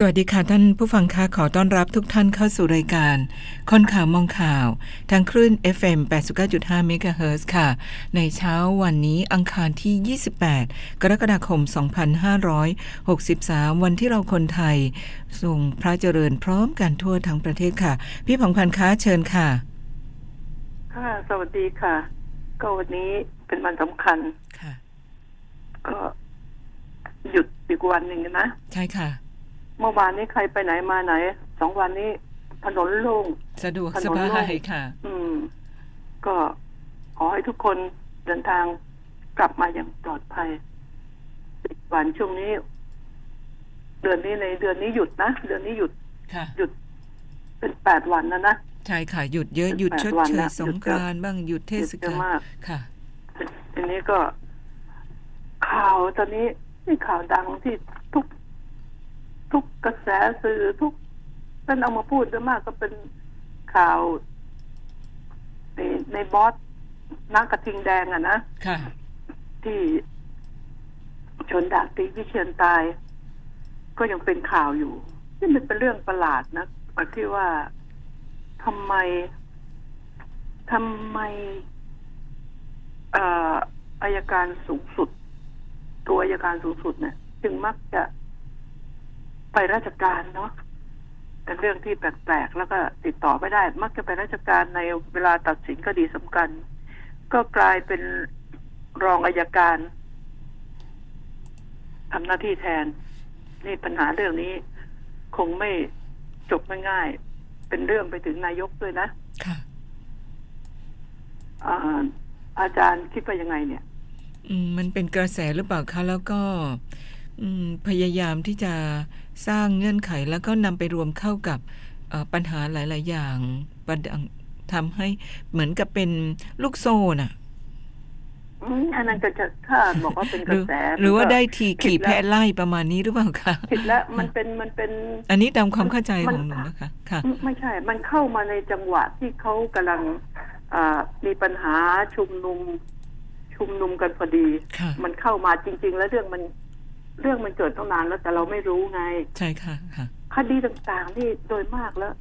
สวัสดีค่ะท่านผู้ฟังคะขอต้อนรับทุกท่านเข้าสู่รายการคนข่าวมองข่าว ทางคลื่น FM 89.5เมกะเฮิรตซ์ค่ะ ในเช้าวันนี้อังคารที่ 28 กรกฎาคม 2563 วันที่เราคนไทยส่งพระเจริญพร้อมกันทั่วทั้งประเทศค่ะ พี่ผ่องพันธ์คะเชิญค่ะ ค่ะ สวัสดีค่ะ ก็วันนี้เป็นวันสำคัญค่ะ ก็หยุดอีกวันหนึ่งนะ ใช่ค่ะ เมื่อวานนี้ใครไปไหนมาไหนสองวันนี้ถนนโล่งสะดวกถนนสบาโล่ยงค่ะ อืม ก็ขอให้ทุกคนเดินทางกลับมาอย่างปลอดภัยอีกวันช่วงนี้ เดือนนี้ในเดือนนี้หยุดนะเดือนนี้หยุดค่ะ หยุดเป็นแปดวันนะนะใช่ค่ะหยุดเยอะหยุดชดวันเชยละสงกรานต์บ้างหยุดเทหยุศดเยอะกาลมากค่ะทีนี้ก็ ข่าวตอนนี้นี่ข่าวดังที่ ทุกทุกกระแสสื่อทุกเป็นเอามาพูดด้วยมากก็เป็นข่าวในในบอสนักกระทิงแดงอะนะค่ะ ที่ชนดาบตีวิเชียนตาย ก็ยังเป็นข่าวอยู่นี่มันเป็นเรื่องประหลาดนะที่ว่าทำไมทำไมเอ่ออายการสูงสุด ตัวอายการสูงสุดเนี่ย จึงมักจะ ไปราชการเนาะเป็นเรื่องที่แปลกๆแล้วก็ติดต่อไม่ได้ มักจะไปราชการในเวลาตัดสินคดีสำคัญ ก็กลายเป็นรองอายการทำหน้าที่แทน นี่ปัญหาเรื่องนี้ คงไม่จบง่ายๆเป็นเรื่องไปถึงนายกด้วยนะค่ะอาอาจารย์คิดว่ายังไงเนี่ยอืมมันเป็นกระแสหรือเปล่าคะ แล้วก็อืม พยายามที่จะสร้างเงื่อนไขแล้วก็นำไปรวมเข้ากับเอ่อปัญหาหลาย ๆ อย่างประดังทำให้เหมือนกับเป็นลูกโซ่น่ะอืมอันนั้นก็จะถ้าบอกว่าเป็นหกรืระอแส หรือว่ามันก็ได้ทีผิขี่ดแล้วแพ้ไล่ประมาณนี้หรือเปล่าคะผิดแล้วมันเป็นมันเป็น อันนี้ตามความเข้าใจมัขนองหนูนะคะค่ะไม่ไม่ใช่ มันเข้ามาในจังหวะที่เขากำลังอ่ามีปัญหาชุมนุม ชุมนุมกันพอดีค่ะมันเข้ามาจริง ๆ แล้วเรื่องมัน เรื่องมันเกิดตั้งนานแล้วแต่เราไม่รู้ไง ใช่ค่ะค่ะคดีต่างๆ นี่โดยมากแล้ว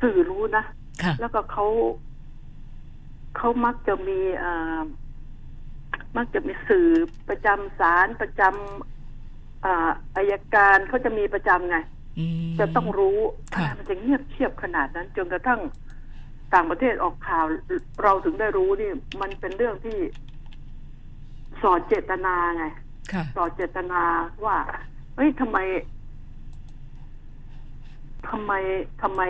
สื่อรู้นะค่ะแล้วก็เขาเขามักจะมีอ่ามักจะมีสื่อประจำศาลประจำอ่าอายการเขาจะมีประจำไงอืมจะต้องรู้ค่ะมันจะเงียบเชียบขนาดนั้น จนกระทั่งต่างประเทศออกข่าวเราถึงได้รู้นี่ มันเป็นเรื่องที่สอดเจตนาไง ค่ะสอดเจตนาว่าเฮ้ยทำไมทำไมทำไม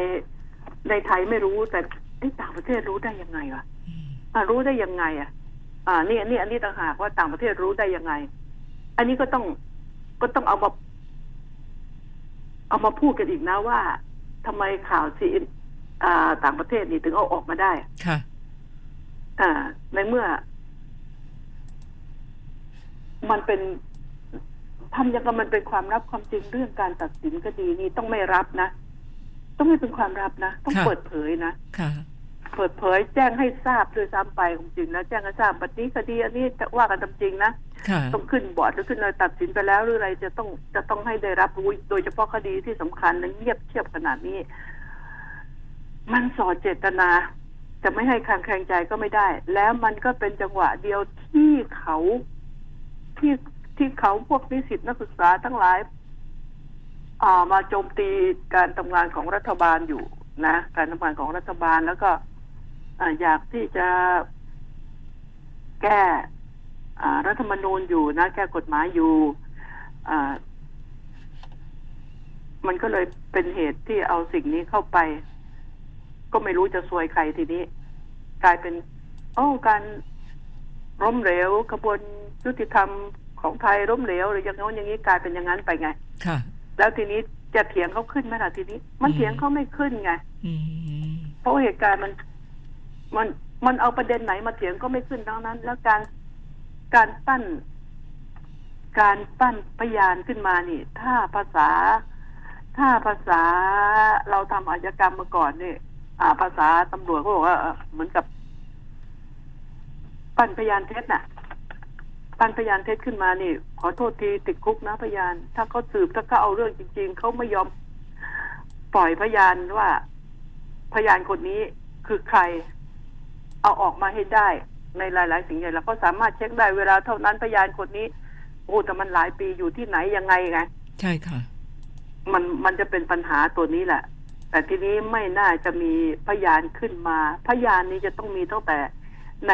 ในไทยไม่รู้แต่ไอ้ต่างประเทศรู้ได้ยังไงวะอืมอ่ารู้ได้ยังไง อะ อ่า นี่อันนี้อันนี้ต่างหากว่าต่างประเทศรู้ได้ยังไง อันนี้ก็ต้องก็ต้องเอามา เอามาพูดกันอีกนะว่าทำไมข่าวซีอ่า ต่างประเทศนี่ถึงเอาออกมาได้ ค่ะ อ่า ในเมื่อ มันเป็นทำยังกับมันเป็นความลับความจริงเรื่องการตัดสินคดีนี้ต้องไม่รับนะ ต้องไม่เป็นความลับนะ ต้องค่ะ เปิดเผยนะค่ะ เปิดเผยแจ้งให้ทราบด้วยซ้ำไปของจริงนะแจ้งให้ทราบปฏิคดีอันนี้จะว่ากันตามจริงนะ ค่ะ ต้องขึ้นบอร์ดหรือขึ้นอะไรตัดสินไปแล้วหรืออะไรจะต้องจะต้องให้ได้รับรู้โดยเฉพาะคดีที่สำคัญและเงียบเชียบขนาดนี้ มันสอดเจตนา จะไม่ให้คลางแคลงใจก็ไม่ได้ แล้วมันก็เป็นจังหวะเดียวที่เขา ที่ที่เขาพวกนิสิตนักศึกษาทั้งหลายอ่ามาโจมตีการทำงานของรัฐบาลอยู่นะ การทำงานของรัฐบาลแล้วก็ออยากที่จะแก้อ่รัฐธรรมนูญอยู่นะ แก้กฎหมายอยู่อมันก็เลยเป็นเหตุที่เอาสิ่งนี้เข้าไป ก็ไม่รู้จะซวยใครทีนี้ กลายเป็นโอ้การล้มเหลวกระบวนยุติธรรม ของไทยล้มเหลวหรืออย่างโน้นอย่างนี้กลายเป็นอย่างนั้นไปไง ค่ะ แล้วทีนี้จะเถียงเขาขึ้นไหมล่ะทีนี้ มันอืมเถียงเขาไม่ขึ้นไงอืมเพราะว่าเหตุการณ์มันมันมันเอาประเด็นไหนมาเถียงก็ไม่ขึ้นทั้งนั้น แล้วการการปั้น การปั้นพยานขึ้นมานี่ ถ้าภาษา ถ้าภาษาเราทำอาชญากรรมมาก่อนนี่อ่า ภาษาตำรวจเขาบอกว่าเอ่อเหมือนกับ ปั้นพยานเท็จน่ะป ตั้งพยานเท็จขึ้นมานี่ ขอโทษทีติดคุกนะพยาน ถ้าเขาสืบถ้าเขาเอาเรื่องจริง ๆเขาไม่ยอมปล่อยพยานว่า พยานคนนี้คือใคร เอาออกมาให้ได้ ในหลาย ๆ สิ่งอย่างแล้วก็สามารถเช็คได้เวลาเท่านั้นพยานคนนี้โอ้แต่มันหลายปีอยู่ที่ไหนยังไงไงใช่ค่ะ มันมันจะเป็นปัญหาตัวนี้แหละ แต่ทีนี้ไม่น่าจะมีพยานขึ้นมา พยานนี้จะต้องมีตั้งแต่ใน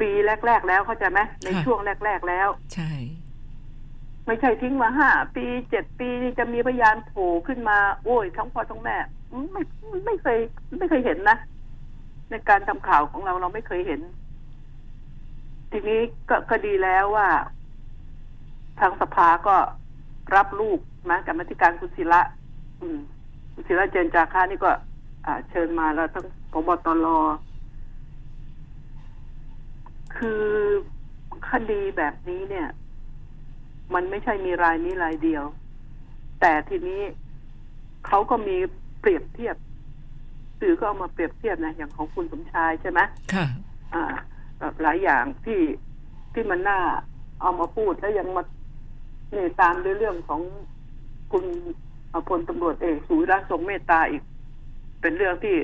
ปีแรก ๆ แล้วเข้าใจไหมในค่ะช่วงแรก ๆ แล้ว ใช่ ไม่ใช่ทิ้งมาห้าปีเจ็ดปีนี่จะมีพยานโผล่ขึ้นมา โอ้ยทั้งพ่อทั้งแม่ ไม่ไม่เคย ไม่เคยเห็นนะในการทำข่าวของเราเราไม่เคยเห็น ทีนี้ก็ก็ดีแล้วว่า ทางสภาก็รับลูกนะกรรมาธิการคุณศิระอืมคุณศิระเจนจาค่านี่ก็ อ่า เชิญมาแล้วทั้งพบตร คือคดีแบบนี้เนี่ย มันไม่ใช่มีรายนี้รายเดียว แต่ทีนี้เขาก็มีเปรียบเทียบสื่อก็เอามาเปรียบเทียบนะอย่างของคุณสมชายใช่ไหมค่ะ อ่าแบบหลายอย่างที่ที่มันน่าเอามาพูดแล้วยังมาเนี่ยตามด้วยเรื่องของคุณอ่าพลตำรวจเอกสุวิระทรงเมตตาอีก เป็นเรื่องที่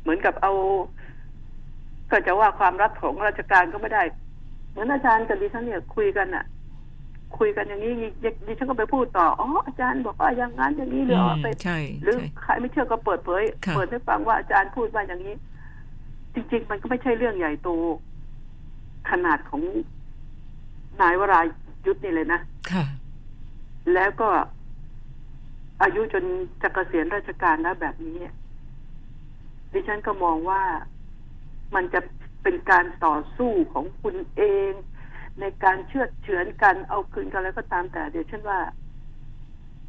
เหมือนกับเอา ก็จะว่าความรับของราชการก็ไม่ได้ เหมือนอาจารย์กับดิฉันเนี่ยคุยกันอะคุยกันอย่างนี้ดิฉันก็ไปพูดต่ออ๋ออาจารย์บอกว่าอย่างนั้นอย่างนี้อืเดี๋ยวมเอาไปใช่หรือใช่ใครไม่เชื่อก็เปิดเผยค่ะเปิดให้ฟังว่าอาจารย์พูดว่าอย่างนี้ จริง ๆ มันก็ไม่ใช่เรื่องใหญ่โตขนาดของนายวรายุทธนี่เลยนะค่ะ แล้วก็อายุจนจะเกษียณราชการแล้วแบบนี้ ดิฉันก็มองว่า มันจะเป็นการต่อสู้ของคุณเอง ในการเชื่อเฉือนกันเอาคืนกันแล้วก็ตามแต่เดี๋ยวฉันว่า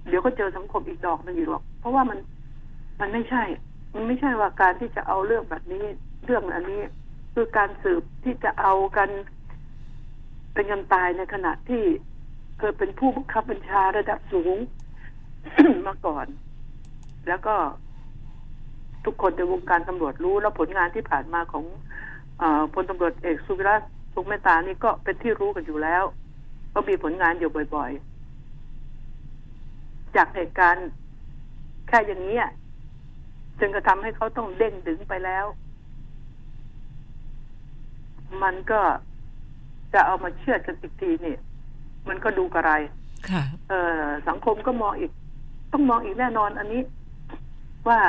เดี๋ยวก็เจอสังคมอีกดอกหนึ่งอีกหรอก เพราะว่ามันมันไม่ใช่ มันไม่ใช่ว่าการที่จะเอาเรื่องแบบนี้เรื่องอันนี้ คือการสืบที่จะเอากัน เป็นกันตายในขณะที่เคยเป็นผู้บังคับบัญชาระดับสูงมาก่อน แล้วก็ ทุกคนในวงการตำรวจรู้ แล้วผลงานที่ผ่านมาของเออพลตำรวจเอกสุวิระสุขเมตตานี่ก็เป็นที่รู้กันอยู่แล้ว ก็มีผลงานอยู่บ่อยๆ จากเหตุการณ์แค่อย่างนี้ยจึงกระทำให้เขาต้องเด้งดึงไปแล้ว มันก็จะเอามาเชื่อดกันอีกทีนี่มันก็ดูกระไรค่ะ เออสังคมก็มองอีก ต้องมองอีกแน่นอนอันนี้ ว่า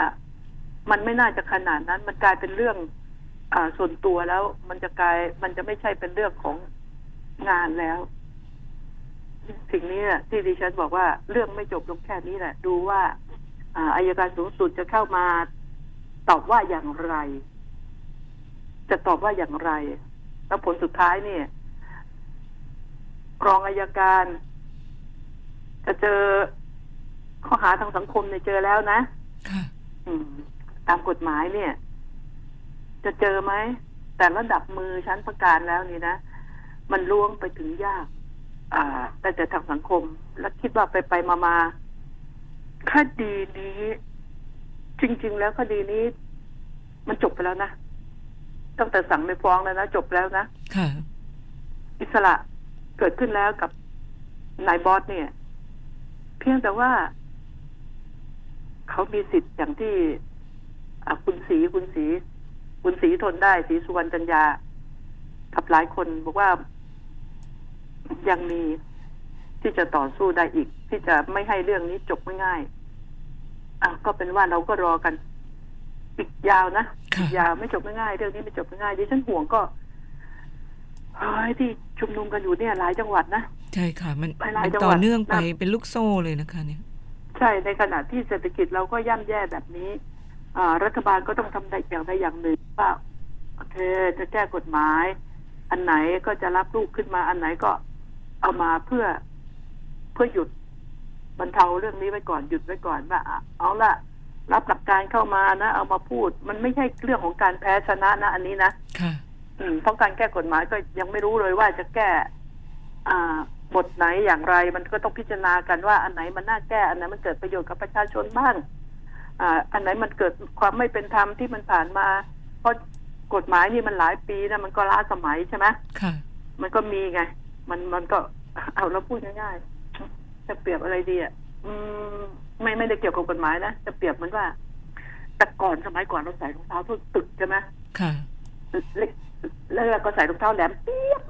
มันไม่น่าจะขนาดนั้น มันกลายเป็นเรื่องอ่าส่วนตัวแล้ว มันจะกลาย มันจะไม่ใช่เป็นเรื่องของงานแล้วสิ่งนี้แหละที่ดิฉันบอกว่าเรื่องไม่จบลงแค่นี้แหละ ดูว่าอ่าอายการสูงสุดจะเข้ามาตอบว่าอย่างไร จะตอบว่าอย่างไร แล้วผลสุดท้ายเนี่ยรองอายการ จะเจอข้อหาทางสังคมเนี่ยเจอแล้วนะค่ะอืม ตามกฎหมายเนี่ย จะเจอไหม แต่ระดับมือชั้นประการแล้วนี่นะ มันล่วงไปถึงยาก อ่า แต่แต่ทางสังคม แล้วคิดว่าไปไปมามาคดีนี้ จริง ๆ แล้วคดีนี้ มันจบไปแล้วนะตั้งแต่สั่งไม่ฟ้องแล้วนะจบแล้วนะค่ะ อิสระเกิดขึ้นแล้วกับนายบอสเนี่ย เพียงแต่ว่า เขามีสิทธิ์อย่างที่อะ คุณสีคุณสีคุณสีทนได้สีสุวรรณจันยากับหลายคนบอกว่ายังมีที่จะต่อสู้ได้อีก ที่จะไม่ให้เรื่องนี้จบง่ายๆอะก็เป็นว่าเราก็รอกันอีกยาวนะค่ะอีกยาวไม่จบง่ายๆเรื่องนี้ไม่จบง่ายๆดิฉันห่วงก็เฮ้ยที่ชุมนุมกันอยู่เนี่ยหลายจังหวัดนะใช่ค่ะ มันหลายมันจังหวัดต่อเนื่องไปนะเป็นลูกโซ่เลยนะคะ เนี่ย ใช่ในขณะที่เศรษฐกิจเราก็ย่ำแย่แบบนี้อ่า รัฐบาลก็ต้องทำได้อย่างใดอย่างหนึ่งว่าโอเคจะแก้กฎหมาย อันไหนก็จะรับลูกขึ้นมาอันไหนก็เอามาเพื่อเพื่อหยุดบรรเทาเรื่องนี้ไว้ก่อนหยุดไว้ก่อนว่าอะเอาละรับหลักการเข้ามานะ เอามาพูด มันไม่ใช่เรื่องของการแพ้ชนะนะ อันนี้นะค่ะอืมเพราะการแก้กฎหมายก็ยังไม่รู้เลยว่าจะแก้ อ่าบทไหนอย่างไร มันก็ต้องพิจารณากันว่าอันไหนมันน่าแก้อันไหนมันเกิดประโยชน์กับประชาชนบ้าง อ่าอันไหนมันเกิดความไม่เป็นธรรมที่มันผ่านมา เพราะกฎหมายนี่มันหลายปีนะมันก็ล้าสมัยใช่ไหมค่ะมันก็มีไง มันมันก็เอาแล้วพูดง่ายๆจะเปรียบอะไรดีอะอืมไม่ไม่ได้เกี่ยวกับกฎหมายนะจะเปรียบเหมือนว่า แต่ก่อนสมัยก่อนเราใส่รองเท้าส้นตึกใช่ไหมค่ะเล็กแล้วเราก็ใส่รองเท้าแหลมเปี๊ยบ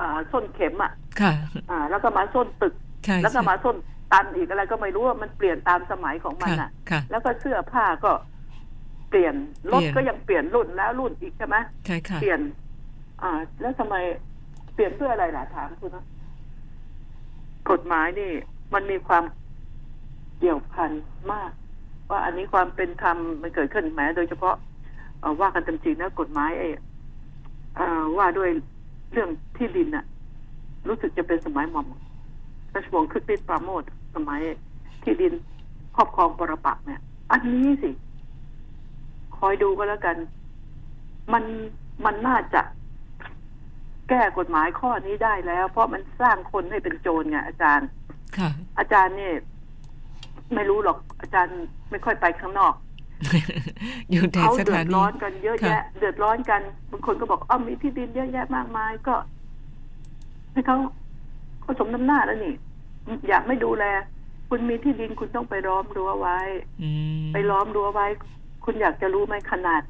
อ่าส้นเข็มอะค่ะ อ่า แล้วก็มาส้นตึกใช่แล้วก็ใช่มาส้น ตันอีกอะไรก็ไม่รู้ว่ามันเปลี่ยนตามสมัยของมันค่ะอะค่ะ แล้วก็เสื้อผ้าก็เปลี่ยนรถเปลี่ยนก็ยังเปลี่ยนรุ่นแล้วรุ่นอีกใช่ไหมใช่ค่ะเปลี่ยน อ่า แล้วทำไมเปลี่ยนเพื่ออะไรล่ะถามคุณนะกฎหมายนี่ มันมีความเกี่ยวพันมาก ว่าอันนี้ความเป็นธรรมมันเกิดขึ้นแม้โดยเฉพาะเอ่อว่ากันตามจริงนะกฎหมายไอ้เอ่อว่าด้วยเรื่องที่ดินน่ะรู้สึกจะเป็นสมัยหม่อมราชวงศ์คึกฤทธิ์ปราโมท สมัยที่ดินครอบครองปรปักษ์เนี่ย อันนี้สิ คอยดูก็แล้วกัน มันมันน่าจะแก้กฎหมายข้อนี้ได้แล้ว เพราะมันสร้างคนให้เป็นโจรไงอาจารย์ ค่ะ อาจารย์เนี่ยไม่รู้หรอกอาจารย์ไม่ค่อยไปข้างนอกอยู่แต่เขาสเดือถาดนีร้อนกันเยอะค่ะแยะ เดือดร้อนกันบางคนก็บอกอ้าวมีที่ดินเยอะแยะมากมายก็ ให้เขาเขาสมน้ำหน้าแล้วนี่ อยากไม่ดูแล คุณมีที่ดินคุณต้องไปล้อมรั้วไว้อืมไปล้อมรั้วไว้ คุณอยากจะรู้ไหมขนาด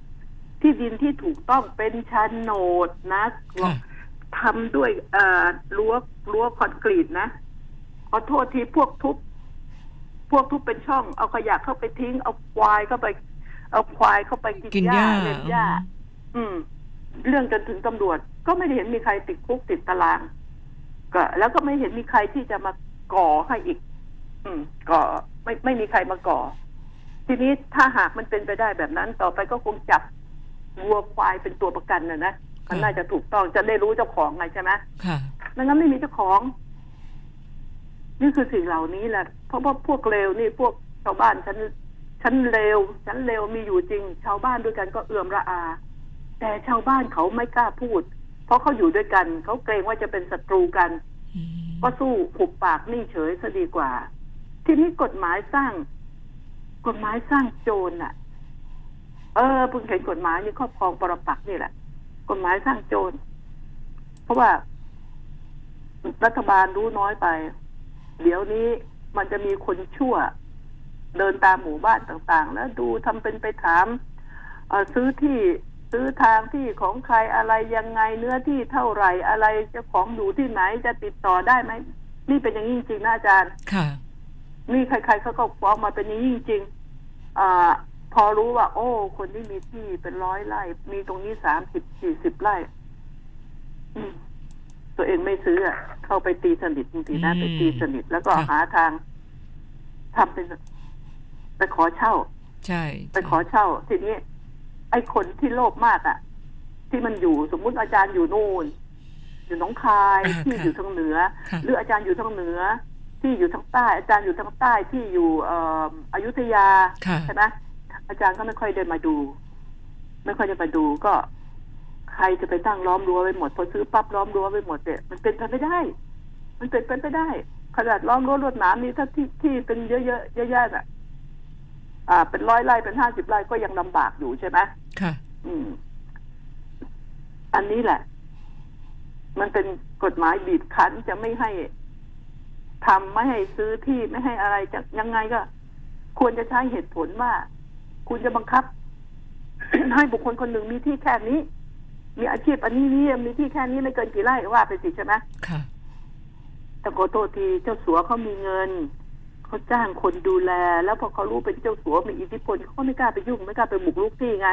ที่ดินที่ถูกต้องเป็นโฉนดนะค่ะทำด้วยเอ่อรั้วรั้วคอนกรีตนะขอโทษทีพวกทุบพวกทุบเป็นช่อง เอาขยะเข้าไปทิ้ง เอาควายเข้าไป เอาควายเข้าไปกินกินหหญ้าญ้าเล่นหญ้า อืม เรื่องจนถึงตำรวจ ก็ไม่ได้เห็นมีใครติดคุกติดตาราง ก็ แล้วก็ไม่เห็นมีใครที่จะมา ก่อให้อีก อืม ก่อไม่ไม่มีใครมาก่อ ทีนี้ถ้าหากมันเป็นไปได้แบบนั้น ต่อไปก็คงจับวัวควายเป็นตัวประกันนะนะมันน่าจะถูกต้องจะได้รู้เจ้าของไงใช่ไหมค่ะไม่งั้นไม่มีเจ้าของ นี่คือสิ่งเหล่านี้แหละเพราะว่าพวกเลวนี่พวกชาวบ้านฉันฉันเลวฉันเลวมีอยู่จริง ชาวบ้านด้วยกันก็เอื่อมระอา แต่ชาวบ้านเขาไม่กล้าพูด เพราะเขาอยู่ด้วยกัน เขาเกรงว่าจะเป็นศัตรูกันอืม ก็สู้หุบปากนิ่เฉยซะดีกว่า ทีนี้กฎหมายสร้าง กฎหมายสร้างโจรน่ะ เออเพิ่งเห็นกฎหมายนี่ครอบครองปรปักนี่แหละ กฎหมายสร้างโจร เพราะว่า รัฐบาลรู้น้อยไป เดี๋ยวนี้มันจะมีคนชั่ว เดินตามหมู่บ้านต่างๆ แล้วดูทำเป็นไปถามเออซื้อที่ ซื้อทางที่ของใครอะไรยังไงเนื้อที่เท่าไหร่อะไรเจ้าของอยู่ที่ไหนจะติดต่อได้ไหมนี่เป็นอย่างนี้จริงๆนะอาจารย์ ค่ะ นี่ใคร ๆเขาก็ฟ้องมาเป็นอย่างนี้จริงๆอ่าพอรู้ว่า โอ้ คนที่มีที่เป็นร้อยไร่ มีตรงนี้สามสิบสี่สิบไร่อืมตัวเองไม่ซื้ออะเข้าไปตีสนิทจริงๆนะอืมไปตีสนิทแล้วก็ค่ะหาทางทำเป็นไปขอเช่า ใช่ ไปขอเช่า ทีนี้ ไอ้คนที่โลภมากอะ่ะที่มันอยู่สมมุติอาจารย์อยู่นู่น อยู่หนองคายอ่าที่ค่ะอยู่ทางเหนือค่ะหรืออาจารย์อยู่ทางเหนือ ที่อยู่ทางใต้ อาจารย์อยู่ทางใต้ที่อยู่เอ่ออยุธยาค่ะใช่ไหมอาจารย์ก็ไม่ค่อยได้มาดู ไม่ค่อยได้มาดูก็ ใครจะไปตั้งล้อมรั้วไว้หมดพอซื้อปั๊บล้อมรั้วไว้หมดเนี่ยมันเป็นไปไม่ได้ มันเป็นไปไม่ได้ขนาดล้อมรั้วรวดหนามนี่ถ้าที่ที่เป็นเยอะๆเยอะๆน่ะ อ่า เป็นร้อยไร่เป็นห้าสิบไร่ก็ยังลำบากอยู่ใช่ไหม ค่ะ อืม อันนี้แหละ มันเป็นกฎหมายบีบคั้นจะไม่ให้ทำไม่ให้ซื้อที่ไม่ให้อะไรจะยังไงก็ ควรจะใช้เหตุผลว่า คุณจะบังคับ ให้บุคคลคนหนึ่งมีที่แค่นี้ มีอาชีพอันนี้นี่มีที่แค่นี้ไม่เกินกี่ไร่ว่าไปสิใช่ไหมค่ะแต่ขอโทษทีเจ้าสัวเขามีเงิน เขาจ้างคนดูแล แล้วพอเขารู้เป็นเจ้าสัวมีอิทธิพลเขาไม่กล้าไปยุ่งไม่กล้าไปบุกรุกที่ไง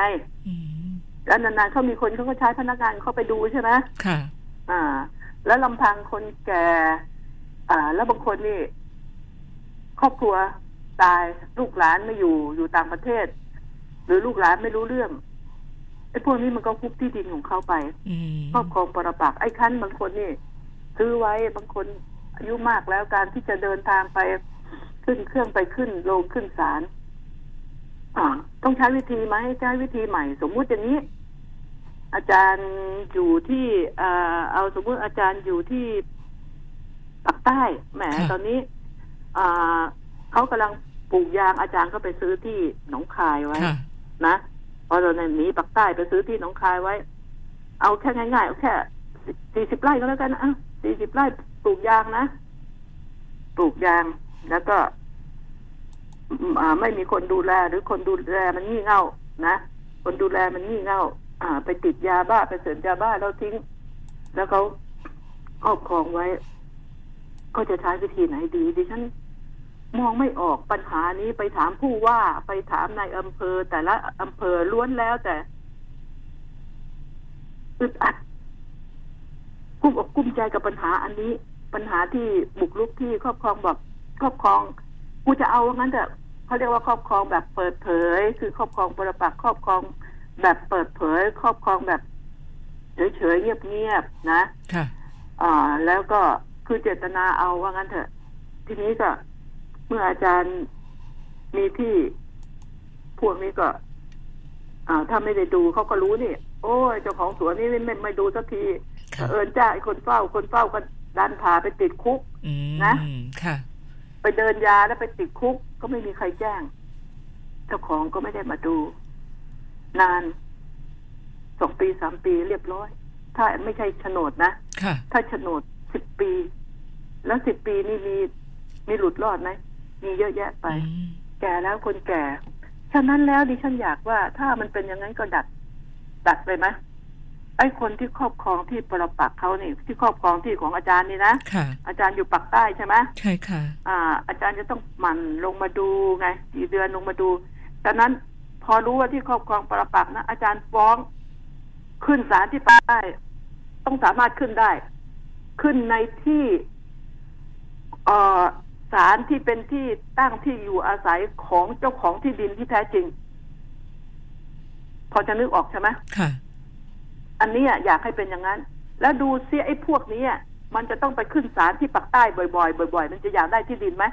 อืมแล้วนานๆเขามีคนเขาก็ใช้พนักงานเข้าไปดูใช่ไหมค่ะ อ่า แล้วลำพังคนแก่ อ่า แล้วบางคนนี่ ครอบครัวตายลูกหลานไม่อยู่อยู่ต่างประเทศ หรือลูกหลานไม่รู้เรื่องไอ้พวกนี้มันก็คุบที่ดินของเขาไปอืมครอบครองปรปักษ์ไอ้คันบางคนนี่ซื้อไว้บางคนอายุมากแล้วการที่จะเดินทางไป ขึ้นเครื่องไปขึ้นโรงขึ้นศาลอ่าต้องใช้วิธีไหมใช้วิธีใหม่ สมมุติอย่างนี้ อาจารย์อยู่ที่เอ่อเอาสมมุติอาจารย์อยู่ที่ปากใต้แหมตอนนี้อ่าเขากำลังปลูกยางอาจารย์ก็ไปซื้อที่หนองคายไว้ค่ะนะพอเราในหนีปักใต้ไปซื้อที่หนองคายไว้ เอาแค่ง่ายๆเอาแค่สี่สิบไร่ก็แล้วกันนะอะสสี่สิบไร่ปลูกยางนะปลูกยางแล้วก็อืมอ่า ไม่มีคนดูแลหรือคนดูแลมันงี่เง่านะคนดูแลมันงี่เง่า อ่า ไปติดยาบ้าไปเสพยาบ้าแล้วทิ้ง แล้วเขาครอบครองไว้ ก็จะใช้วิธีไหนดีดิฉันมองไม่ออกปัญหานี้ไปถามผู้ว่าไปถามนายอำเภอ แต่ละอำเภอล้วนแล้วแต่อึดอัดกุ้มอกกุ้มใจกับปัญหาอันนี้ ปัญหาที่บุกรุกที่ครอบครองแบบครอบครอง กูจะเอาว่างั้นแต่เขาเรียกว่าครอบครองแบบเปิดเผย คือครอบครองปรปักษ์ครอบครองแบบเปิดเผย ครอบครองแบบเฉยๆเงียบๆนะค่ะอ่า แล้วก็คือเจตนาเอาว่างั้นเถอะ ทีนี้ก็เมื่ออาจารย์มีที่พวกนี้ก็อ่าถ้าไม่ได้ดูเขาก็รู้นี่ โอ้ยเจ้าของสวนนี่ไม่ไม่ไม่ดูสักทีค่ะเอิญจ้าไอ้คนเฝ้าคนเฝ้าก็ดันพาไปติดคุกอืมนะค่ะ ไปเดินยาแล้วไปติดคุก ก็ไม่มีใครแจ้ง เจ้าของก็ไม่ได้มาดู นานสองปีสามปีเรียบร้อย ถ้าไม่ใช่โฉนดนะค่ะถ้าโฉนดสิบปี แล้วสิบปีนี่มีมีหลุดรอดไหมมีเยอะแยะไปอืมแก่แล้วคนแก่ ฉะนั้นแล้วดิฉันอยากว่าถ้ามันเป็นอย่างนั้นก็ดัด ดัดไปไหม ไอ้คนที่ครอบครองที่ปรปักษ์เขานี่ที่ครอบครองที่ของอาจารย์นี่นะค่ะ อาจารย์อยู่ปักใต้ใช่ไหมใช่ค่ะ อ่า อาจารย์จะต้องหมั่นลงมาดูไงกี่เดือนลงมาดูฉะนั้นพอรู้ว่าที่ครอบครองปรปักษ์นะอาจารย์ฟ้องขึ้นศาลที่ปักใต้ต้องสามารถขึ้นได้ ขึ้นในที่เอ่อศาลที่เป็นที่ตั้งที่อยู่อาศัยของเจ้าของที่ดินที่แท้จริง พอจะนึกออกใช่ไหมค่ะ อันนี้อะอยากให้เป็นอย่างนั้น แล้วดูซิไอ้พวกนี้อะมันจะต้องไปขึ้นศาลที่ปักใต้บ่อยๆบ่อย ๆ มันจะอยากได้ที่ดินไหม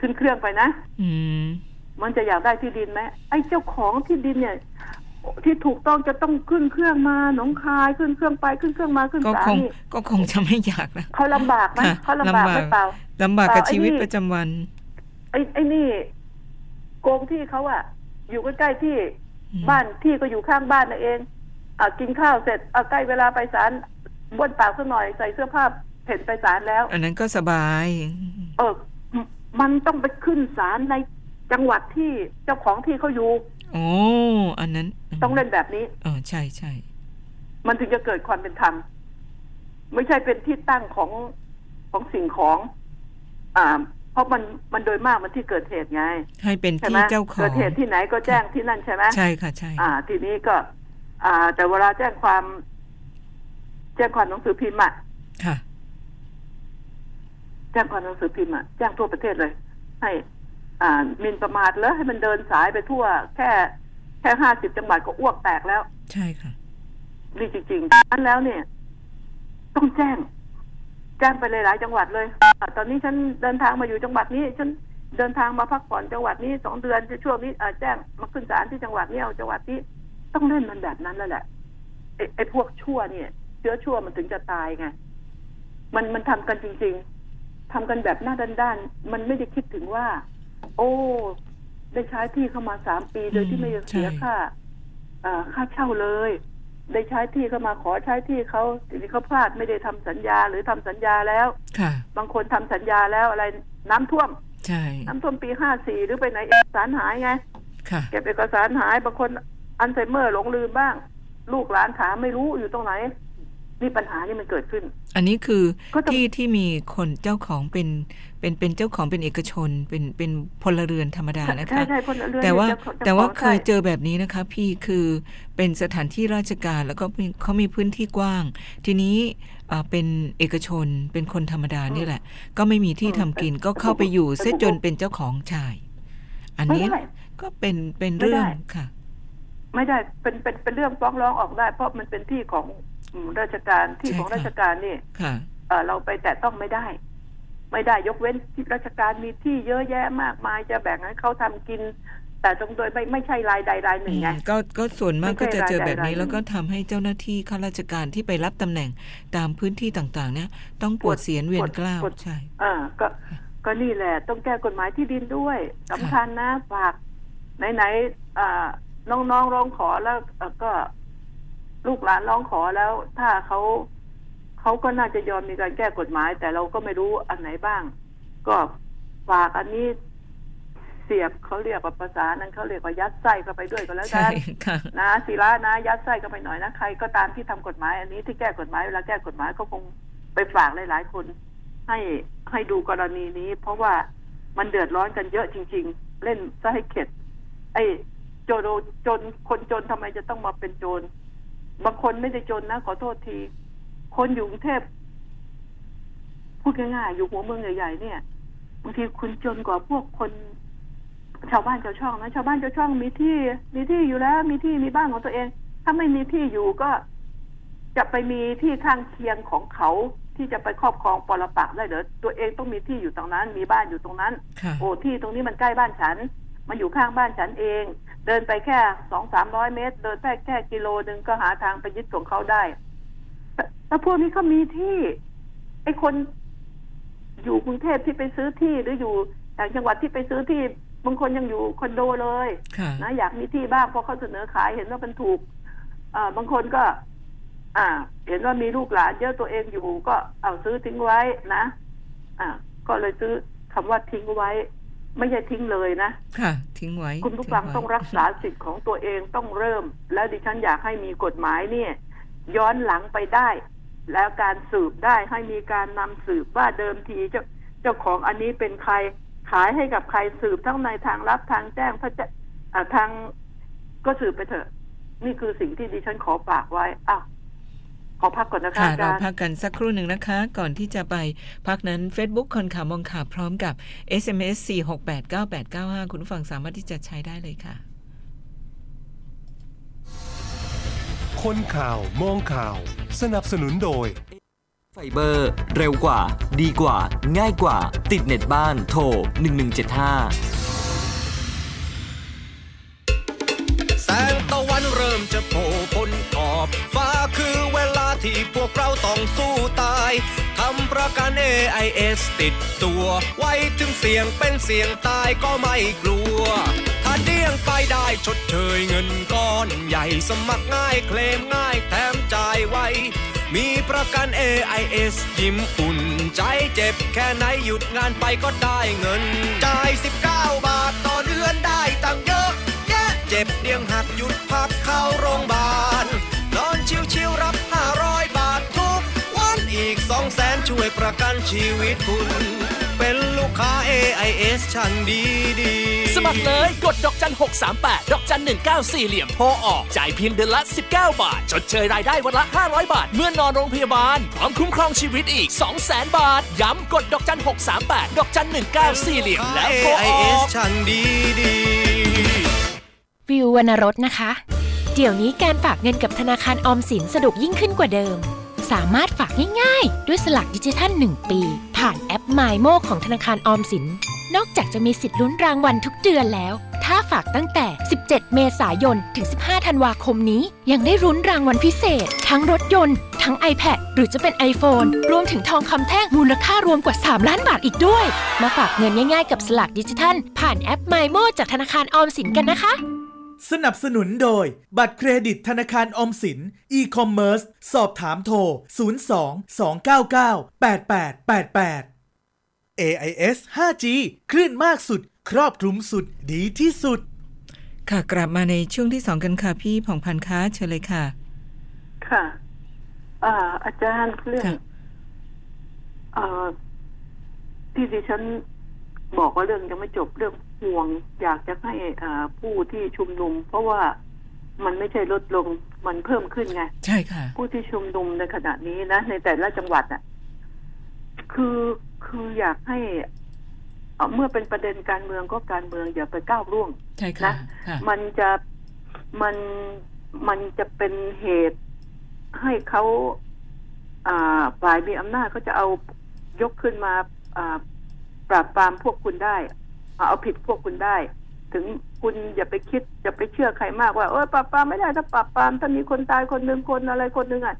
ขึ้นเครื่องไปนะอืมมันจะอยากได้ที่ดินไหมไอ้เจ้าของที่ดินเนี่ย ที่ถูกต้องจะต้องขึ้นเครื่องมาหนองคายขึ้นเครื่องไปขึ้นเครื่องมาขึ้นก็ศาลคงนี่ก็คงจะไม่อยากนะเขาลำบากไหมค่ะเขาลำบากไหมลำบากเปล่าลำบากกับเปล่าไอ้ชีวิตนี่ประจำวัน ไอ้ไอ้นี่ โกงที่เขาอะอยู่ใกล้ๆที่อืมบ้านที่ก็อยู่ข้างบ้านนั่นเอง อะกินข้าวเสร็จเอาใกล้เวลาไปศาลบ้วนปากสักหน่อยใส่เสื้อผ้าเพ่นไปศาลแล้ว อันนั้นก็สบาย เออมมันต้องไปขึ้นศาลในจังหวัดที่เจ้าของที่เขาอยู่โอ้อันนั้นต้องเล่นแบบนี้เออใช่ใช่มันถึงจะเกิดความเป็นธรรมไม่ใช่เป็นที่ตั้งของของสิ่งของ อ่า เพราะมันมันโดยมากมันที่เกิดเหตุไง ให้เป็นใช่ที่ไหมเจ้าของเกิดเหตุที่ไหนก็แจ้งที่นั่นใช่ไหมใช่ค่ะใช่ อ่า ทีนี้ก็ อ่า แต่เวลาแจ้งความ แจ้งความหนังสือพิมพ์อะค่ะ แจ้งความหนังสือพิมพ์อะแจ้งทั่วประเทศเลย ให้ อ่าหมินประมาทแล้วให้มันเดินสายไปทั่ว แค่แค่ห้าสิบจังหวัดก็อ้วกแตกแล้ว ใช่ค่ะนี่จริงๆดังนั้นแล้วเนี่ย ต้องแจ้ง แจ้งไปเลยหลายจังหวัดเลยอ่าตอนนี้ฉันเดินทางมาอยู่จังหวัดนี้ ฉันเดินทางมาพักผ่อนจังหวัดนี้สองเดือนช่วงนี้อ่าแจ้งมาขึ้นศาลที่จังหวัดนี้เอาจังหวัดนี้ ต้องเล่นมันแบบนั้นแล้วแหละไอ้ไอ้พวกชั่วเนี่ย เชื้อชั่วมันถึงจะตายไงมันมันทำกันจริง ๆทำกันแบบหน้าด้านๆมันไม่ได้คิดถึงว่า โอ้ได้ใช้ที่เข้ามาสามปีโดยที่ไม่ได้เสียใช่ค่าอ่าค่าเช่าเลย ได้ใช้ที่เข้ามาขอใช้ที่เขาทีนี้เขาพลาดไม่ได้ทำสัญญาหรือทำสัญญาแล้วค่ะ บางคนทำสัญญาแล้วอะไรน้ำท่วมใช่น้ำท่วมปีห้าสี่หรือไปไหนเอกสารหายไงค่ะเก็บเอกสารหายบางคน อัลไซเมอร์หลงลืมบ้าง ลูกหลานถามไม่รู้อยู่ตรงไหนนี่ปัญหานี่มันเกิดขึ้น อันนี้คือก็ต้องที่ที่มีคนเจ้าของเป็นเป็นเป็นเจ้าของเป็นเอกชน เป็นเป็นพลเรือนธรรมดานะใช่คะใช่คนละเรื่องแต่ว่าเจ้ของแต่ว่าจ้ของเคยใช่เจอแบบนี้นะคะ พี่คือเป็นสถานที่ราชการแล้วก็มีเขามีพื้นที่กว้าง ทีนี้อ่าเป็นเอกชนเป็นคนธรรมดานี่แหละ ก็ไม่มีที่ทำกินก็เข้าไปอยู่เสียจนเป็นเจ้าของชาย อันไม่นี้ได้ก็เป็นเป็นไม่ได้เรื่องค่ะ ไม่ได้เป็นเป็นเป็นเรื่องฟ้องร้องออกได้ เพราะมันเป็นที่ของอืมราชการที่ใช่ของค่ะราชการนี่ค่ะเอ่อเราไปแตะต้องไม่ได้ ไม่ได้ยกเว้นที่ราชการมีที่เยอะแยะมากมายจะแบ่งให้เขาทำกิน แต่ตรงโดยไม่ไม่ใช่รายใดรายหนึ่งไงอืมก็ก็ส่วนมากไม่ก็ใช่จะเจอรายใดแบบนี้รายหนึ่งแล้วก็ทำให้เจ้าหน้าที่ข้าราชการที่ไปรับตำแหน่งตามพื้นที่ต่างๆ เนี่ยต้องปวดเสียนเวียนกล้าวปวดใช่อ่าก็ก็นี่แหละต้องแก้กฎหมายที่ดินด้วยสำคัญนะฝากไหนๆอ่า น้องๆร้องขอแล้วเอ่อก็ลูกหลานร้องขอแล้ว ถ้าเขาเขาก็น่าจะยอมมีการแก้กฎหมาย แต่เราก็ไม่รู้อันไหนบ้าง ก็ฝากอันนี้เสียบเขาเรียกว่าภาษานั้นเขาเรียกว่ายัดไส้เข้าไปด้วยก็แล้วใช่กันค่ะนะศิระนะ ยัดไส้เข้าไปหน่อยนะใครก็ตามที่ทำกฎหมาย อันนี้ที่แก้กฎหมายเวลาแก้กฎหมายก็คงไปฝากหลายๆคน ให้ให้ดูกรณีนี้ เพราะว่ามันเดือดร้อนกันเยอะจริง ๆ เล่นซะให้เข็ด ไอ้โจ รจนคนจนทำไมจะต้องมาเป็นโจรบางคนไม่ได้จนนะขอโทษที คนอยู่กรุงเทพพูดง่ายๆอยู่หัวเมืองใหญ่ๆเนี่ยบางทีคุณจนกว่าพวกคน ชาวบ้านชาวช่องนะชาวบ้านชาวช่องมีที่ มีที่อยู่แล้ว มีที่มีบ้านของตัวเอง ถ้าไม่มีที่อยู่ก็จะไปมีที่ข้างเคียงของเขาที่จะไปครอบครองปรปักษ์ได้เหรอตัวเองต้องมีที่อยู่ตรงนั้น มีบ้านอยู่ตรงนั้นค่ะโอ้ที่ตรงนี้มันใกล้บ้านฉัน มันอยู่ข้างบ้านฉันเอง เดินไปแค่สองสามร้อยเมตร เดินแค่แค่กิโลหนึ่งก็หาทางไปยึดของเขาได้แต่แต่พวกนี้เขามีที่ ไอ้คนอยู่กรุงเทพที่ไปซื้อที่หรืออยู่ต่างจังหวัดที่ไปซื้อที่บางคนยังอยู่คอนโดเลยค่ะนะอยากมีที่บ้างเพราะเขาเสนอขายเห็นว่ามันถูกอ่าบางคนก็ อ่า เห็นว่ามีลูกหลานเยอะตัวเองอยู่ก็เอาซื้อทิ้งไว้นะ อ่า ก็เลยซื้อคำว่าทิ้งไว้ ไม่ใช่ทิ้งเลยนะ ค่ะ ทิ้งไว้ คุณผู้ฟังทิ้ไว้ต้องรักษาสิทธิ์ของตัวเองต้องเริ่ม แล้วดิฉันอยากให้มีกฎหมายเนี่ย ย้อนหลังไปได้ แล้วการสืบได้ให้มีการนำสืบว่าเดิมทีเจ้าเจ้าของอันนี้เป็นใครขายให้กับใครสืบทั้งในทางลับทางแจ้งพระเจ้าอ่าทางก็สืบไปเถอะ นี่คือสิ่งที่ดิฉันขอฝากไว้อ้าว ขอพักก่อนนะคะค่ะอาเราจารย์พักกันสักครู่หนึ่งนะคะ ก่อนที่จะไปพักนั้น Facebook คนข่าวมองข่าวพร้อมกับ SMS 4689895 คุณผู้ฟังสามารถที่จะใช้ได้เลยค่ะ คนข่าวมองข่าว สนับสนุนโดยไฟเบอร์ เร็วกว่า ดีกว่า ง่ายกว่า ติดเน็ตบ้านโทร 1175แสงตะวันเริ่มจะโผล่พ้นขอบ ฟ้าคือเวลาที่พวกเราต้องสู้ตาย ทำประกัน AIS ติดตัว ไว้ถึงเสียงเป็นเสียงตายก็ไม่กลัว ถ้าเดี้ยงไปได้ชดเชยเงินก้อนใหญ่สมัครง่ายเคลมง่ายแถมจ่ายไวมีประกัน AIS ยิ้มอุ่น ใจเจ็บแค่ไหนหยุดงานไปก็ได้เงิน จ่าย 19 บาทต่อเดือนได้ตังเยอะ แยะเจ็บเดียงหักหยุดพักเข้าโรงพยาบาล ประกันชีวิตคุณ เป็นลูกค้า AIS ชั้นดีดีๆสมัครเลยกดดอกจัน 638 ดอกจัน 194 เหลี่ยมโทรออก จ่ายเพียงเดือนละ 19 บาท ชดเชยรายได้วันละ 500 บาท เมื่อนอนโรงพยาบาล พร้อมคุ้มครองชีวิตอีก 200,000 บาท ย้ำกดดอกจัน 638 ดอกจัน 194 เหลี่ยมแล้วโทรอ AIS อกชั้นดีดีๆวิววรรณรสนะคะ เดี๋ยวนี้การฝากเงินกับธนาคารออมสินสะดวกยิ่งขึ้นกว่าเดิม สามารถฝากง่ายๆ ด้วยสลักดิจิทัล 1 ปี ผ่านแอป m y m o ของธนาคารออมสิน นอกจากจะมีสิทธิ์ลุ้นรางวัลทุกเดือนแล้ว ถ้าฝากตั้งแต่ 17 เมษายน ถึง 15 ธันวาคมนี้ ยังได้รุ้นรางวัลพิเศษ ทั้งรถยนต์ ทั้ง iPad หรือจะเป็น iPhone รวมถึงทองคำแท่งมูลค่ารวมกว่า 3 ล้านบาทอีกด้วย มาฝากเงินง่ายๆ กับสลักดิจิทัล ผ่านแอป m y m o จากธนาคารออมสินกันนะคะ สนับสนุนโดย บัตรเครดิตธนาคารออมสิน e-commerce สอบถามโทร 02 299 8888 AIS 5G คลื่นมากสุด ครอบคลุมสุด ดีที่สุด ค่ะ กลับมาในช่วงที่สองกันค่ะ พี่ผ่องพันธ์ค้าเชิญเลยค่ะ ค่ะอ่าอาจารย์เรื่องค่ะเอ่อที่ดิฉันบอกว่าเรื่องยังไม่จบเรื่อง ห่วงอยากจะให้อ่าผู้ที่ชุมนุม เพราะว่ามันไม่ใช่ลดลงมันเพิ่มขึ้นไง ใช่ค่ะ ผู้ที่ชุมนุมในขณะนี้นะ ในแต่ละจังหวัดอะ คือคืออยากให้เอ่อเมื่อเป็นประเด็นการเมืองก็การเมืองอย่าไปก้าวร่วงใช่ค่ะนะค่ะมันจะมันมันจะเป็นเหตุให้เขาอ่าฝ่ายมีอำนาจเขาจะเอายกขึ้นมาอ่าปราบปรามพวกคุณได้อ่า เอาผิดพวกคุณได้ ถึงคุณอย่าไปคิดอย่าไปเชื่อใครมากว่าเออปราบปรามไม่ได้ถ้าปราบปรามถ้ามีคนตายคนหนึ่งคนอะไรคนหนึ่งอะ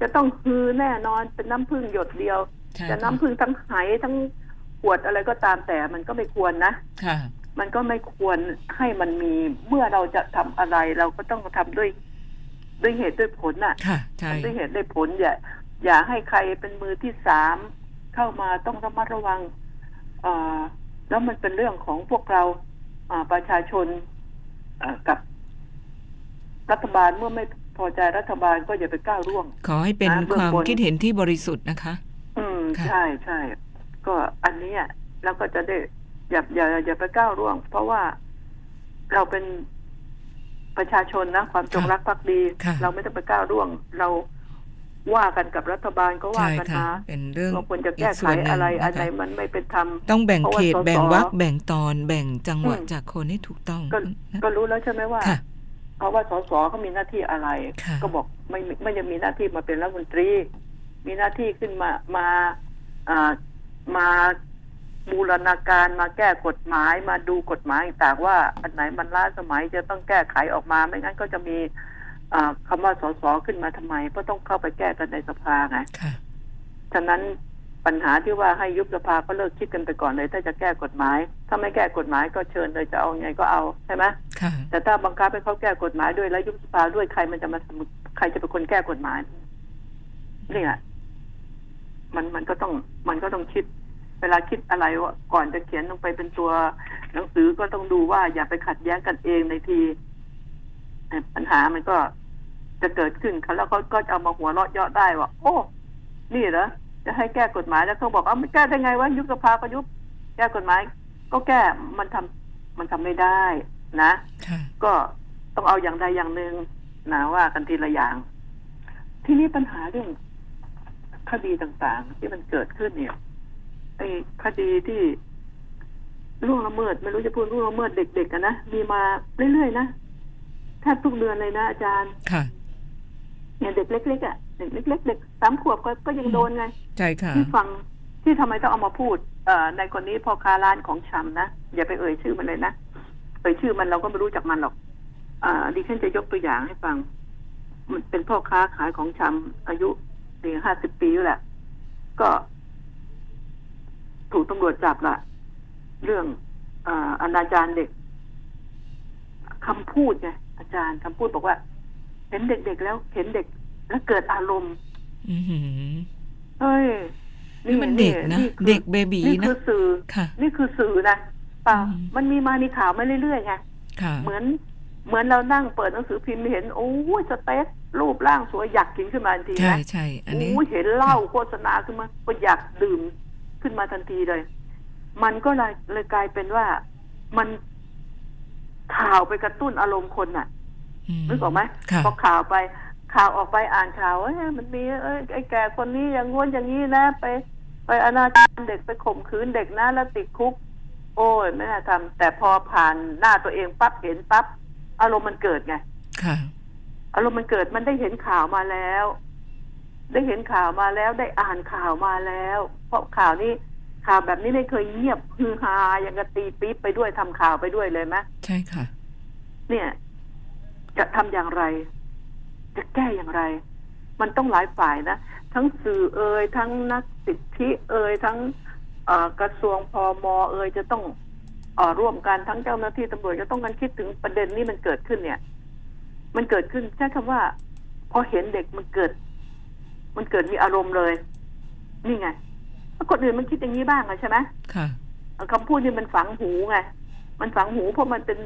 จะต้องฮือแน่นอนเป็นน้ำพึ่งหยดเดียวใช่จะค่ะน้ำพึ่งทั้งไหทั้งขวดอะไรก็ตามแต่มันก็ไม่ควรนะค่ะมันก็ไม่ควรให้มันมีเมื่อเราจะทำอะไรเราก็ต้องทำด้วย ด้วยเหตุด้วยผลน่ะค่ะใช่ทำด้วยเหตุด้วยผลอย่าอย่าให้ใครเป็นมือที่สามเข้ามาต้องระมัดระวัง เอ่อ แล้วมันเป็นเรื่องของพวกเราอ่าประชาชนเอ่อกับรัฐบาลเมื่อไม่พอใจรัฐบาลก็อย่าไปก้าวร่วง ขอให้เป็นอ่าเบื้คองวามบนคิดเห็นที่บริสุทธิ์นะคะ อืมค่ะใช่ใช่ก็อันเนี้ยเราก็จะได้อย่าอย่าอย่าไปก้าวร่วง เพราะว่าเราเป็นประชาชนนะ ความจงรักภักดีค่ะเราไม่ต้องไปก้าวร่วง เรา ว่ากันกับรัฐบาลก็ว่าใช่กันค่ะนะเป็นเรื่องเราควรจะอีแก้กไขส่วนหนึ่งอะไรนะคะอันไหนมันไม่เป็นธรรมต้องแบ่งเพราะว่าเขตสสแบ่งวรรคแบ่งตอนแบ่งจังหวะอืมจากคนให้ถูกต้องก็นะก็รู้แล้วใช่ไหมว่าค่ะเพราะว่าสสเขามีหน้าที่อะไรค่ะก็บอกไม่ไม่ไม่ยังมีหน้าที่มาเป็นรัฐมนตรี มีหน้าที่ขึ้นมามาอ่ามาบูรณาการมาแก้กฎหมายมาดูกฎหมายต่างๆว่า อันไหนมันล้าสมัยจะต้องแก้ไขออกมาไม่งั้นก็จะมี อ่าคำว่าสสขึ้นมาทำไม เพราะต้องเข้าไปแก้กันในสภาไงค่ะฉะนั้นปัญหาที่ว่าให้ยุบสภาก็เลิกคิดกันไปก่อนเลย ถ้าจะแก้กฎหมาย ถ้าไม่แก้กฎหมายก็เชิญเลยจะเอาไงก็เอาใช่ไหมค่ะแต่ถ้าบังคับให้เขาแก้กฎหมายด้วยแล้วยุบสภาด้วยใครมันจะมาทำใครจะเป็นคนแก้กฎหมายเนี่ยมันมันก็ต้องมันก็ต้องคิด เวลาคิดอะไรว่าก่อนจะเขียนลงไปเป็นตัวหนังสือก็ต้องดูว่าอย่าไปขัดแย้งกันเองในทีเอ่อ ปัญหามันก็จะเกิดขึ้นเขาแล้วเขาก็จะเอามาหัวเราะเยาะได้ว่าโอ้นี่เหรอจะให้แก้กฎหมายแล้วเขาบอกเอาไม่แก้ได้ไงวะยุบสภาก็ยุบแก้กฎหมาย ก็แก้มันทำมันทำไม่ได้นะค่ะก็ต้องเอาอย่างใดอย่างหนึ่งนะว่ากันทีละอย่าง ที่นี้ปัญหาเรื่องคดีต่างๆ ที่มันเกิดขึ้นเนี่ยไอ้คดีที่ล่วงละเมิดไม่รู้จะพูดล่วงละเมิดเด็กๆกันนะมีมาเรื่อยๆนะ แทบทุกเดือนเลยนะอาจารย์ ค่ะเนี่ยเด็กเล็กๆอะเด็กเล็กๆเด็กสามขวบก็ก็ยังโดนไงใช่ค่ะ ที่ฟังที่ทำไมต้องเอามาพูด เอ่อในคนนี้พ่อค้าร้านของชำนะอย่าไปเอ่ยชื่อมันเลยนะเอ่ยชื่อมันเราก็ไม่รู้จักมันหรอกอ่าดิฉันจะยกตัวอย่างให้ฟัง มันเป็นพ่อค้าขายของชำอายุสี่ห้าสิบปีแล้วแหละก็ ถูกตำรวจจับละเรื่องอ่าอนาจารเด็กคำพูดไง อาจารย์คำพูดบอกว่า เห็นเด็กๆแล้วเห็นเด็กแล้วเกิดอารมณ์อือหือเฮ้ยนี่มันเด็กนะคือเด็กเบบีนี่นะคือสื่อค่ะนี่คือสื่อนะเปล่าอืมมันมีมาในข่าวมาเรื่อยๆไงค่ะเหมือน เหมือนเรานั่งเปิดหนังสือพิมพ์เห็นโอ้ยสเต็กรูปร่างสวยอยากกินขึ้นมาทันทีใช่นะใช่อันนี้โอ้ยเห็นเหล้าโฆษณาขึ้นมา ก็อยากดื่มขึ้นมาทันทีเลย มันก็เลยเลยกลายเป็นว่ามัน ข่าวไปกระตุ้นอารมณ์คนน่ะอืมนึกออกไหมค่ะพอข่าวไปข่าวออกไปอ่านข่าวเอ้ยมันมีเอ้ยไอ้แก่คนนี้อย่างง้วนอย่างนี้นะ ไป ไปอนาจารเด็กไปข่มขืนเด็กนะแล้วติดคุก โอ้ยไม่น่าทำแต่พอผ่านหน้าตัวเองปั๊บเห็นปั๊บอารมณ์มันเกิดไงค่ะอารมณ์มันเกิดมันได้เห็นข่าวมาแล้ว ได้เห็นข่าวมาแล้วได้อ่านข่าวมาแล้ว เพราะข่าวนี้ ข่าวแบบนี้ไม่เคยเงียบฮือฮาอย่างกะตีปี๊บไปด้วยทำข่าวไปด้วยเลยไหมใช่ค่ะ เนี่ย จะทำอย่างไร จะแก้อย่างไร มันต้องหลายฝ่ายนะทั้งสื่อเอ่ยทั้งนักสิทธิเอ่ยทั้งเอ่อกระทรวงพอมเอ่ยจะต้องเออร่วมกันทั้งเจ้าหน้าที่ตำรวจจะต้องกันคิดถึงประเด็นนี้มันเกิดขึ้นเนี่ย มันเกิดขึ้นใช้คำว่า พอเห็นเด็กมันเกิด มันเกิดมีอารมณ์เลย นี่ไงแล้ว คนอื่นมันคิดอย่างนี้บ้างอะใช่ไหมค่ะคำพูดนี่มันฝังหูไง มันฝังหูเพราะมันเป็น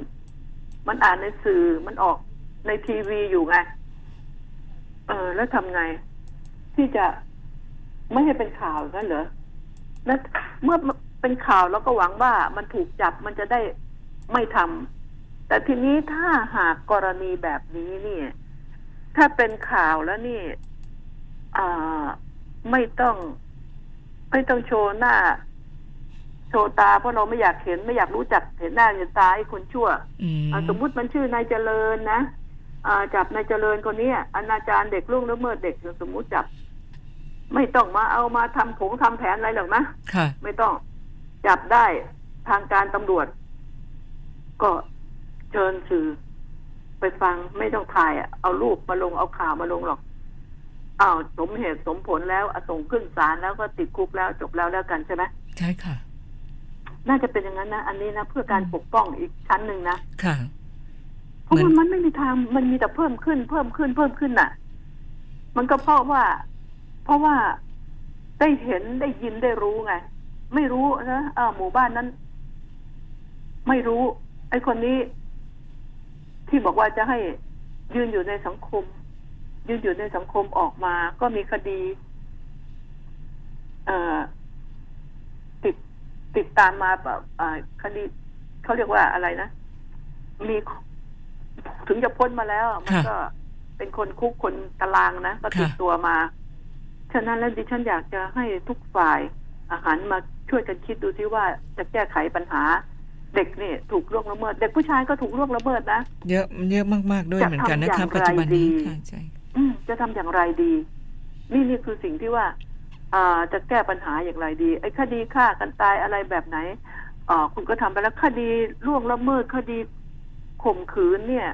มันอ่านในสื่อ มันออกในทีวีอยู่ไง เออ แล้วทำไง ที่จะไม่ให้เป็นข่าวนั่นเหรอ แล้วเมื่อเป็นข่าวแล้วก็หวังว่ามันถูกจับมันจะได้ไม่ทำแต่ทีนี้ถ้าหากกรณีแบบนี้เนี่ยถ้าเป็นข่าวแล้วนี่ อ่า ไม่ต้อง ไม่ต้องโชว์หน้า โชว์ตาเพราะเราไม่อยากเห็นไม่อยากรู้จักเห็นหน้าเห็นตาไอ้คนชั่วอืมอ่าสมมุติมันชื่อนายเจริญนะอ่าจับนายเจริญคนเนี้ยอนาจารเด็กล่วงละเมิดเด็กสมมุติจับ ไม่ต้องมาเอามาทำผงทำแผนอะไรหรอกนะค่ะ ไม่ต้องจับได้ทางการตำรวจ ก็เชิญสื่อไปฟังไม่ต้องถ่ายอะเอารูปมาลงเอาข่าวมาลงหรอก อ้าวสมเหตุสมผลแล้วอะส่งขึ้นศาลแล้วก็ติดคุกแล้วจบแล้วแล้วกันใช่ไหมใช่ค่ะ น่าจะเป็นอย่างนั้นนะอันนี้นะเพื่อการปกป้องอีกชั้นหนึ่งนะค่ะเพราะเหมืมัอนนมันไม่มีทางมันมีแต่เพิ่มขึ้น เพิ่มขึ้นเพิ่มขึ้นน่ะ มันก็เพราะว่าพอราะว่าได้เห็นได้ยินได้รู้ไง ไม่รู้นะอ่าหมู่บ้านนั้น ไม่รู้ ไอ้คนนี้ ที่บอกว่าจะให้ยืนอยู่ในสังคม ยืนอยู่ในสังคมออกมา ก็มีคดีเอ่อติดติดตามมาแบบอ่าคดีเขาเรียกว่าอะไรนะ มีถึงจะพ้นมาแล้ว มันค่ะก็เป็นคนคุกคนตารางนะ ก็ติดค่ะตัวมาฉะนั้นแล้วดิฉันอยากจะให้ทุกฝ่ายอาหารมาช่วยกันคิดดูที่ว่าจะแก้ไขปัญหา เด็กนี่ถูกล่วงละเมิด เด็กผู้ชายก็ถูกล่วงละเมิดนะ เยอะเยอะมากๆด้วยจะเหมือนกันนะทำอคะย่างไรปัจจุบันนี้ดีค่ะใช่อืม จะทำอย่างไรดี นี่นี่คือสิ่งที่ว่าอ่าจะแก้ปัญหาอย่างไรดี ไอ้คดีฆ่ากันตายอะไรแบบไหนอ่าคุณก็ทำไปแล้วคดีล่วงละเมิดคดีข่มขืนเนี่ย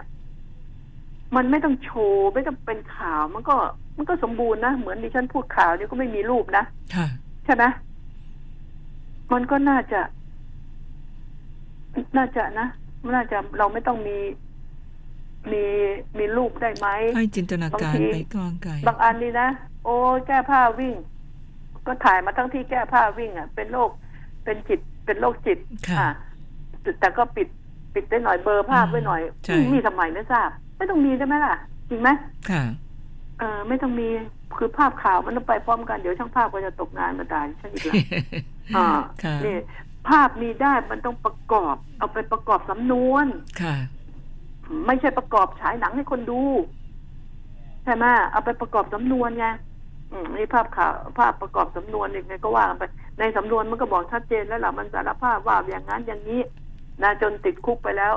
มันไม่ต้องโชว์ไม่ต้องเป็นข่าวมันก็ มันก็สมบูรณ์นะเหมือนดิฉันพูดข่าวนี่ก็ไม่มีรูปนะค่ะใช่ไหมมันก็น่าจะ น่าจะนะน่าจะเราไม่ต้องมี มีมีรูปได้ไหมให้จินตนาการบางทีไปกลางไกลบางอันนี่นะโอ้แก้ผ้าวิ่ง ก็ถ่ายมาทั้งที่แก้ผ้าวิ่งอะ เป็นโรคเป็นจิตเป็นโรคจิตค่ะอะแต่แต่ก็ปิดปิดได้หน่อยเบลอร์ภาพไว้หน่อยใช่มีทำไมไม่ทราบ ไม่ต้องมีใช่ไหมล่ะ จริงไหมค่ะเออไม่ต้องมีคือภาพข่าวมันต้องไปพร้อมกันเดี๋ยวช่างภาพก็จะตกงานมาด่าฉันอีกแล้วอ่าค่ะนี่ภาพมีได้มันต้องประกอบ เอาไปประกอบสำนวนค่ะ ไม่ใช่ประกอบฉายหนังให้คนดูใช่ไหมเอาไปประกอบสำนวนไงอืมนี่ภาพข่าวภาพประกอบสำนวนยังไงก็ว่ากันไป ในสำนวนมันก็บอกชัดเจนแล้วล่ะมันสารภาพว่าอย่างนั้นอย่างนี้นะจนติดคุกไปแล้ว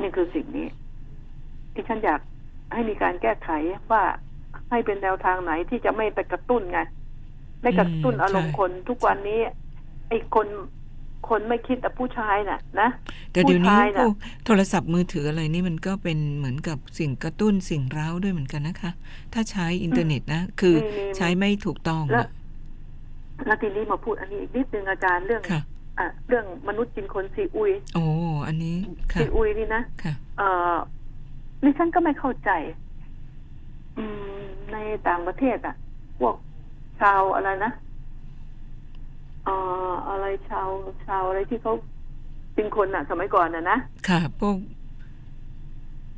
นี่คือสิ่งนี้ ที่ฉันอยากให้มีการแก้ไขว่าให้เป็นแนวทางไหนที่จะไม่ไปกระตุ้นไง ไม่กระตุ้นอืมอารมณ์ใช่คนทุกวันนี้ไอ้คน คนไม่คิดแต่ผู้ชายน่ะ นะแต่เดี๋ยวนี้ผู้ชายพน่ะวกโทรศัพท์มือถืออะไรนี่มันก็เป็นเหมือนกับสิ่งกระตุ้นสิ่งเร้าด้วยเหมือนกันนะคะ ถ้าใช้อินเทอร์เน็ตนะ คือมีมีใช้ไม่ถูกต้องแล้วอะแล้วทีนี้มาพูดอันนี้อีกนิดนึงอาจารย์เรื่องค่ะอะเรื่องมนุษย์กินคนซีอุย โอ้อันนี้ค่ะซีอุยนี่นะค่ะเอ่อดิฉันก็ไม่เข้าใจ อืม ในต่างประเทศอะ พวกชาวอะไรนะเอ่ออะไรชาวชาวอะไรที่เขาเป็นคนอะสมัยก่อนน่ะนะค่ะพวก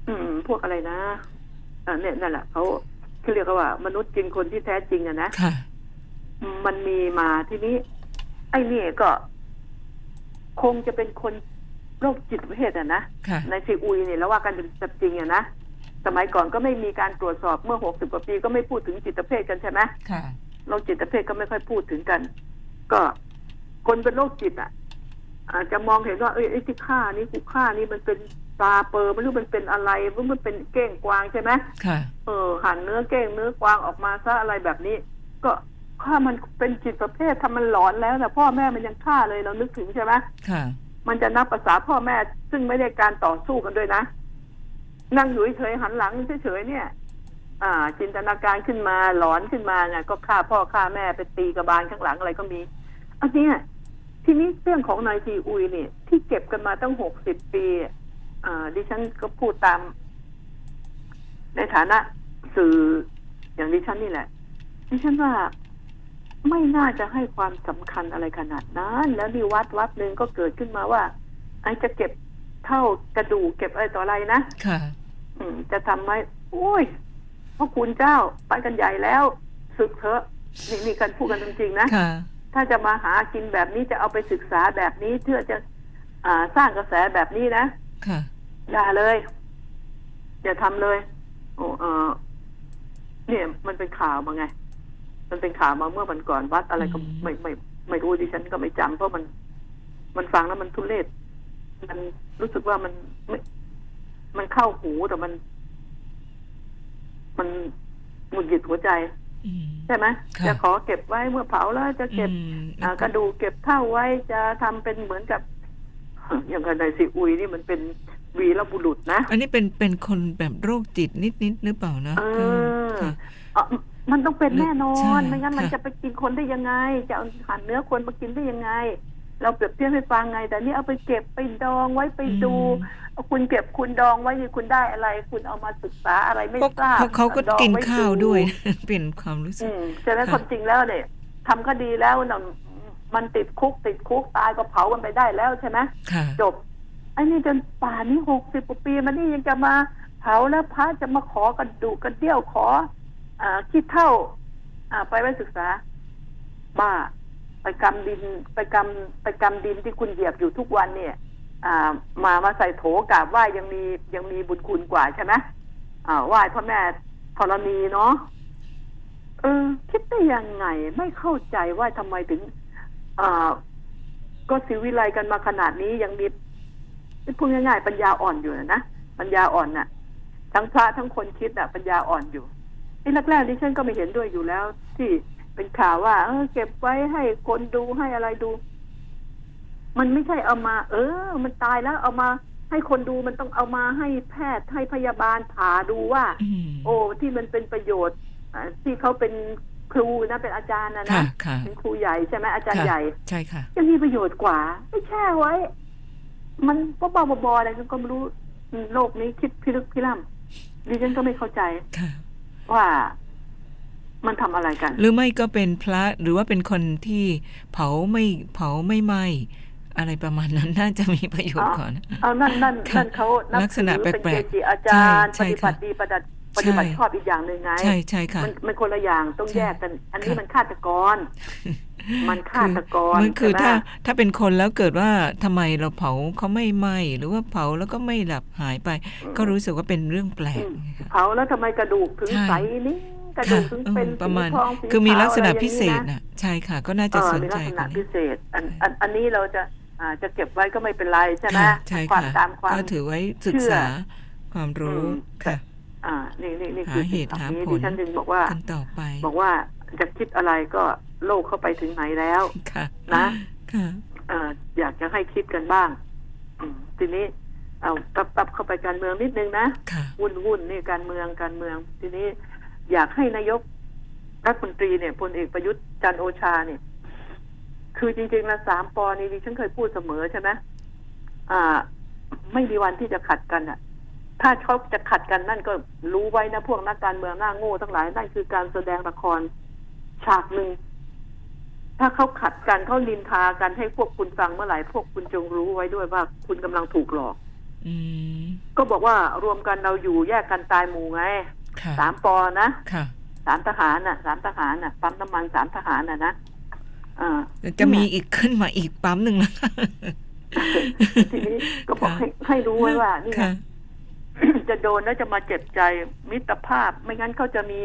อืม พวกอะไรนะอ่าเนี่ยนั่นแหละเขาเขาเรียกว่า มนุษย์กินคนที่แท้จริงอะนะค่ะ มันมีมาทีนี้ ไอ้นี่ก็ คงจะเป็นคนโรคจิตเวทอะนะค่ะในซีอุยเนี่ยแล้วว่ากันเป็นจริงอะนะสมัยก่อนก็ไม่มีการตรวจสอบเมื่อหกสิบกว่าปีก็ไม่พูดถึงจิตเภทกันใช่ไหมค่ะโรคจิตเภทก็ไม่ค่อยพูดถึงกัน ก็คนเป็นโรคจิตอะ อาจจะมองเห็นว่าเอ้ยไอ้ที่ฆ่านี่กูฆ่านี่มันเป็นปลาเปอร์ไม่รู้มันเป็นอะไรไม่รู้มันเป็นเก้งกวางใช่ไหมค่ะ เออหั่นเนื้อเก้งเนื้อกวางออกมาซะอะไรแบบนี้ ก็ฆ่ามันเป็นจิตประเภททำมันหลอนแล้วแต่พ่อแม่มันยังฆ่าเลยเรานึกถึงใช่ไหมค่ะ มันจะนับภาษาพ่อแม่ซึ่งไม่ได้การต่อสู้กันด้วยนะ นั่งอยู่เฉยๆหันหลังเฉยๆเนี่ย อ่า จินตนาการขึ้นมาหลอนขึ้นมาเนี่ยก็ฆ่าพ่อฆ่าแม่ไปตีกระบาลข้างหลังอะไรก็มีอันเนี้ยทีนี้เรื่องของนายซีอุยเนี่ยที่เก็บกันมาตั้งหกสิบปี อ่า ดิฉันก็พูดตาม ในฐานะสื่ออย่างดิฉันนี่แหละ ดิฉันว่าไม่น่าจะให้ความสำคัญอะไรขนาดนั้น แล้วมีวัดวัดหนึ่งก็เกิดขึ้นมาว่าไอ้จะเก็บเท่ากระดูกเก็บอะไรต่ออะไรนะ ค่ะ อืม จะทำไหมโอ้ย พระคุณเจ้าไปกันใหญ่แล้วศึกเถอะนี่มีการพูดกันจริงๆนะค่ะ ถ้าจะมาหากินแบบนี้จะเอาไปศึกษาแบบนี้เพื่อจะอ่าสร้างกระแสแบบนี้นะค่ะ อย่าเลยอย่าทำเลย โอ้เออเนี่ย มันเป็นข่าวมาไง มันเป็นข่าวมาเมื่อวันก่อนวัดอะไรก็อืม ไม่ไม่ไม่รู้ดิฉันก็ไม่จำเพราะมัน มันฟังแล้วมันทุเรศมันรู้สึกว่ามันไม่มันเข้าหูแต่มัน มันหงุดหงิดหัวใจอืมใช่ไหมค่ะจะขอเก็บไว้เมื่อเผาแล้วจะเก็บอืมอ่ากระดูกเก็บเท่าไว้จะทำเป็นเหมือนกับ อย่างกับในซีอุยนี่มันเป็นวีรบุรุษนะ อันนี้เป็นเป็นคนแบบโรคจิตนิดนิดๆหรือเปล่านะเออค่ะเอ่อมันต้องเป็นแน่นอใช่นไม่งั้นมันค่ะจะไปกินคนได้ยังไง จะเอาหั่นเนื้อคนมากินได้ยังไง เราเปรียบเทียบให้ฟังไง แต่นี่เอาไปเก็บไปดองไว้ไปดูอืมเอาคุณเก็บคุณดองไว้นี่คุณได้อะไร คุณเอามาศึกษาอะไรไม่เพราะทราบเพราะเขาก็ดองกินไข้าวด้วย เปลี่ยนความรู้สึอืกมใช่ไหมค่ะความจริงแล้วเนี่ยทำคดีแล้วน่ะมันติดคุกติดคุกตายก็เผากันไปได้แล้วใช่ไหมค่ะจบไอ้นี่จนป่านนี้หกสิบกว่าปีมันนี่ยังจะมาเผาแล้วพระจะมาขอกระดูกกระเดี่ยวขออ่าคิดเท่า อ่า ไปไว้ศึกษาบ้า ไปกำดินไปกำไปกำดินที่คุณเหยียบอยู่ทุกวันเนี่ยอ่ามามาใส่โถกราบไหว้ยังมียังมีบุญคุณกว่าใช่ไหมอ่าไหว้พ่อแม่ธรณีเนาะเออคิดได้ยังไงไม่เข้าใจว่าทำไมถึงอ่าก็สิวิไลกันมาขนาดนี้ยังมีพูดง่ายๆปัญญาอ่อนอยู่นะปัญญาอ่อนน่ะ ทั้งพระทั้งคนคิดน่ะ ปัญญาอ่อนอยู่ที่แรกๆดิฉันก็ไม่เห็นด้วยอยู่แล้วที่ เป็นข่าวว่า เออเก็บไว้ให้คนดูให้อะไรดู มันไม่ใช่เอามา เออ มันตายแล้วเอามาให้คนดูมันต้องเอามาให้แพทย์ให้พยาบาลผ่าดูว่าอืมโอ้ที่มันเป็นประโยชน์อ่าที่เขาเป็นครูนะเป็นอาจารย์นะค่ะนะค่ะเป็นครูใหญ่ใช่ไหมอาจารย์ค่ะใหญ่ใช่ค่ะยังมีประโยชน์กว่าไม่แช่ไว้ มันก็บ้าๆบอๆอะไรก็ไม่รู้โลกนี้คิดพิลึกพิลั่มดิฉันก็ไม่เข้าใจค่ะว่า มันทำอะไรกัน หรือไม่ก็เป็นพระหรือว่าเป็นคนที่เผาไม่เผาไม่ไหม้อะไรประมาณนั้นน่าจะมีประโยชน์ก่อนเอานั่นนั่นค่ะนั่นเขานับลักษณะถือเป็นแปลเกกๆจิอาจารย์ใช่ปใช่ฏิบัติค่ะดีปฏิบัติปฏิบัติใช่ชอบอีกอย่างหนึ่งไง ใช่ใช่ค่ะ มันมันคนละอย่างต้องใช่แยกกัน อันนี้ค่ะมันฆาตกร มันฆาตกรมันคือใช่ไหมถ้าถ้าเป็นคนแล้วเกิดว่าทำไมเราเผาเขาไม่ไหม้หรือว่าเผาแล้วก็ไม่หลับหายไป ก็รู้สึกว่าเป็นเรื่องแปลกอืมนะคะเผาแล้วทำไมกระดูกถึงใช่ใสนี่ กระดูค่ะกถึงเออเป็นประมาณสีทองสีคือมีลักษณะขาวอะไรพิเศษอย่างนี้นะน่ะใช่ค่ะ ก็น่าจะเออสนมีใจลักษกัณะนพิเศษอันอันอันนี้เราจะอ่าจะเก็บไว้ก็ไม่เป็นไรใช่ไหมค่ะใช่ความค่ะตามความก็ถือไว้ศึกเชื่อษาความรู้อืมค่ะอ่านี่นี่นี่หาคือเหตุสิ่งหานี้ผลที่ฉันจึงบอกว่ากันต่อไป บอกว่าจะคิดอะไรก็โลกเข้าไปถึงไหนแล้วค่ะนะค่ะเอ่ออยากจะให้คิดกันบ้างอืมทีนี้เอาตับตับเข้าไปการเมืองนิดนึงนะค่ะวุ่นวุ่นนี่การเมืองการเมือง ทีนี้ อยากให้นายกรัฐมนตรีเนี่ยพลเอกประยุทธ์จันทร์โอชาเนี่ย คือจริงๆนะสามปอนี่ดิฉันเคยพูดเสมอใช่ไหมอ่า ไม่มีวันที่จะขัดกันอะถ้าเขาจะขัดกันนั่นก็รู้ไว้นะพวกนักการเมืองหน้าโง่ทั้งหลายนั่นคือการแสดงละครฉากหนึ่งถ้าเขาขัดกันเขาลินทากันให้พวกคุณฟังเมื่อไหร่พวกคุณจงรู้ไว้ด้วยว่าคุณกำลังถูกหลอกอืมก็บอกว่ารวมกันเราอยู่แยกกันตายหมู่ไง ค่ะสามปอนะค่ะสามทหารน่ะสามทหารน่ะปั๊มน้ำมันสามทหารน่ะนะอ่าจะมีอีกขึ้นมาอีกปั๊มหนึ่งนะคะทีนี้ก็บอกค่ะให้ให้รู้ไว้ว่านี่ไงค่ะจะโดนแล้วจะมาเจ็บใจมิตรภาพ ไม่งั้นเขาจะมี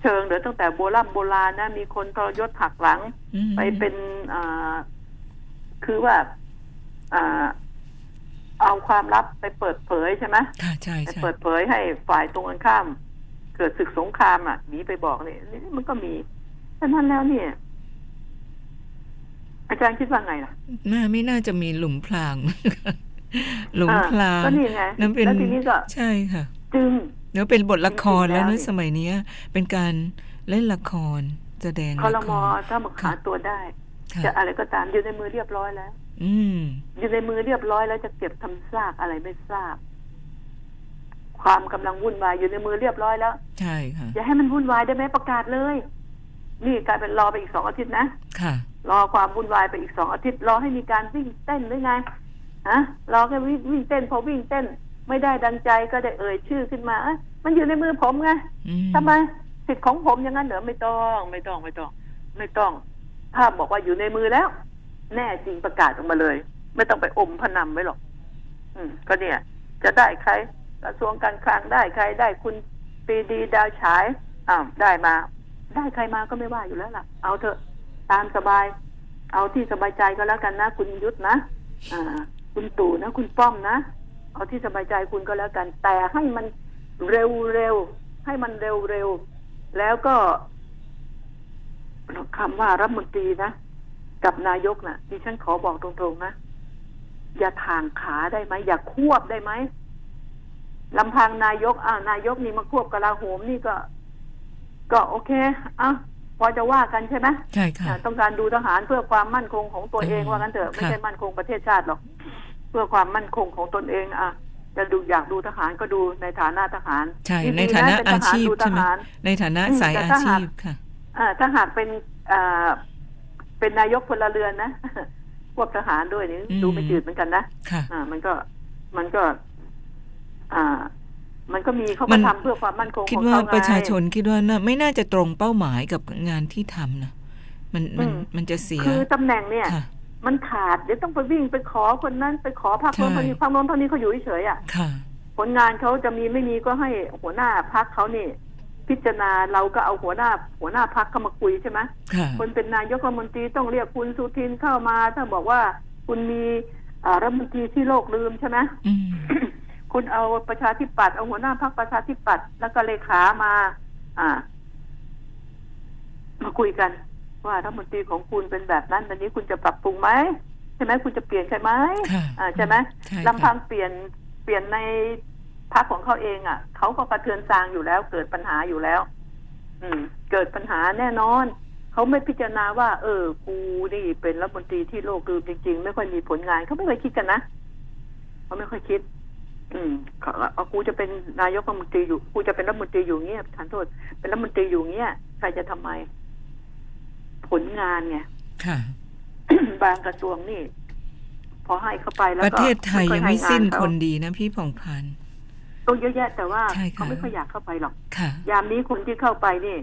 เชิงเดี๋ยวตั้งแต่โบราณโบราณนะ มีคนทรยศหักหลังอืมไปเป็นอ่าคือว่าอ่าเอาความลับไปเปิดเผยใช่ไหมค่ะใช่ไปใช่เปิดเผยให้ฝ่ายตรงกันข้าม เกิดศึกสงครามอะหนีไปบอกเนี่ยนี่มันก็มีฉะนั้นแล้วเนี่ย อาจารย์คิดว่าไงล่ะน่าไม่น่าจะมีหลุมพรางหลุมพรางอ่ก็นี่ไงนั่นเป็นแล้วทีนี้ก็ใช่ค่ะ จึงเดี๋ยวเป็นบทละครจริงๆแล้วแล้วนะนี่สมัยเนี้ย เป็นการเล่นละครแสดงคอรละมคอรถ้ามาขาตัวได้ค่ะจะอะไรก็ตามอยู่ในมือเรียบร้อยแล้ว อืมอยู่ในมือเรียบร้อยแล้วจะเก็บทำซากอะไรไม่ทราบ ความกำลังวุ่นวายอยู่ในมือเรียบร้อยแล้ว ใช่ค่ะอย่าให้มันวุ่นวายได้ไหมประกาศเลย นี่กลายเป็นรอไปอีกสองอาทิตย์นะค่ะ รอความวุ่นวายไปอีกสองอาทิตย์รอให้มีการวิ่งเต้นหรือไงฮะรอแค่วิ่งวิ่งเต้นพอวิ่งเต้น ไม่ได้ดังใจก็ได้เอ่ยชื่อขึ้นมาเอ้ยมันอยู่ในมือผมไงอืมทำไมสิทธิ์ของผมอย่างนั้นเหรอไม่ต้องไม่ต้องไม่ต้อง ไม่ต้องถ้าบอกว่าอยู่ในมือแล้ว แน่จริงประกาศออกมาเลย ไม่ต้องไปอมพนำไว้หรอก อืม ก็เนี่ย จะได้ใคร กระทรวงการคลังได้ใครได้คุณปีดีดาวฉายอ้าวได้มา ได้ใครมาก็ไม่ว่าอยู่แล้วล่ะ เอาเถอะตามสบาย เอาที่สบายใจก็แล้วกันนะ คุณยุทธนะอ่า คุณตู่นะ คุณป้อมนะ เอาที่สบายใจคุณก็แล้วกัน แต่ให้มันเร็วเร็วให้มันเร็วเร็วแล้วก็คำว่ารัฐมนตรีนะกับนายกนะ่ะดิฉันขอบอกตรงๆนะ อย่าทางขาได้ไหมอย่าควบได้ไหม ลำพังนายกอ่านายกนี่มาควบกลาโหมนี่ก็ ก็โอเคอะพอจะว่ากันใช่ไหมใช่ค่ะอ่าต้องการดูทหารเพื่อความมั่นคงของตัวเองอืมว่างั้นเถอะไม่ค่ะใช่มั่นคงประเทศชาติหรอกเพื่อความมั่นคงของตนเองอะจะดูอยากดูทหารก็ดูในฐานะทหาร ใช่ดีๆในฐานะเป็อาทหรชีพดูทใช่ไหมหารในฐานะอืมสายแต่อาถ้าหาชีกพค่ะอ่าถ้าหากเป็นอ่าเป็นนายกพลเรือนนะพวกทหารด้วยนี่อืมดูไม่จืดเหมือนกันนะค่ะอ่ามันก็มันก็ อ่า มันก็มีเขามัก็นทำเพื่อความมั่นคงคิดของว่าเขาไงประชาชนคิดว่าน่าไม่น่าจะตรงเป้าหมายกับงานที่ทำนะมันมันอืมมันจะเสียคือตำแหน่งเนี่ยค่ะมันขาดเดี๋ยวต้องไปวิ่งไปขอคนนั้น ไปขอพักโน้นใช่พักนี้พักโน้นพักนี้เขาอยู่เฉยๆอะค่ะผลงานเขาจะมีไม่มีก็ให้หัวหน้าพักเขานี่พิจารณาเราก็เอาหัวหน้า หัวหน้าพักเข้ามาคุยใช่ไหมค่ะคนเป็นนายกรัฐมนตรีต้องเรียกคุณสุทินเข้ามา ถ้าบอกว่าคุณมีอ่ารัฐมนตรีที่โลกลืมใช่ไหมอืม คุณเอาประชาธิปัตย์เอาหัวหน้าพรรคประชาธิปัตย์แล้วก็เลขามา อ่า มาคุยกัน ว่ารัฐมนตรีของคุณเป็นแบบนั้นวันนี้คุณจะปรับปรุงไหมใช่ไหมคุณจะเปลี่ยนใช่ไหมค่ะอ่าใช่ไหมใช่ค่ะลำพังเปลี่ยนเปลี่ยนในพรรคของเขาเองอะเขาก็กระเทือนซางอยู่แล้ว เกิดปัญหาอยู่แล้ว อืม เกิดปัญหาแน่นอนเขาไม่พิจารณาว่า เออ กูนี่เป็นรัฐมนตรีที่โลกลืมจริง ๆ ไม่ค่อยมีผลงานเขาไม่เคยคิดกันนะเขาไม่ค่อยคิด อืมเขาเอากูจะเป็นนายกรัฐมนตรีอยู่กูจะเป็นรัฐมนตรีอยู่เงี้ยทานโทษ เป็นรัฐมนตรีอยู่เงี้ยใครจะทำไม ผลงานไงค่ะบางกระทรวงนี่ พอให้เข้าไปแล้วปก็ระเทศไทยยังไม่ค่อให้สิ้นงาเขาคนดีนะพี่ผ่องพันธุ์ต้องเยอะแยะ แต่ว่าใช่ค่ะเขาไม่ค่อยอยากเข้าไปหรอกค่ะยามนี้คนที่เข้าไปนี่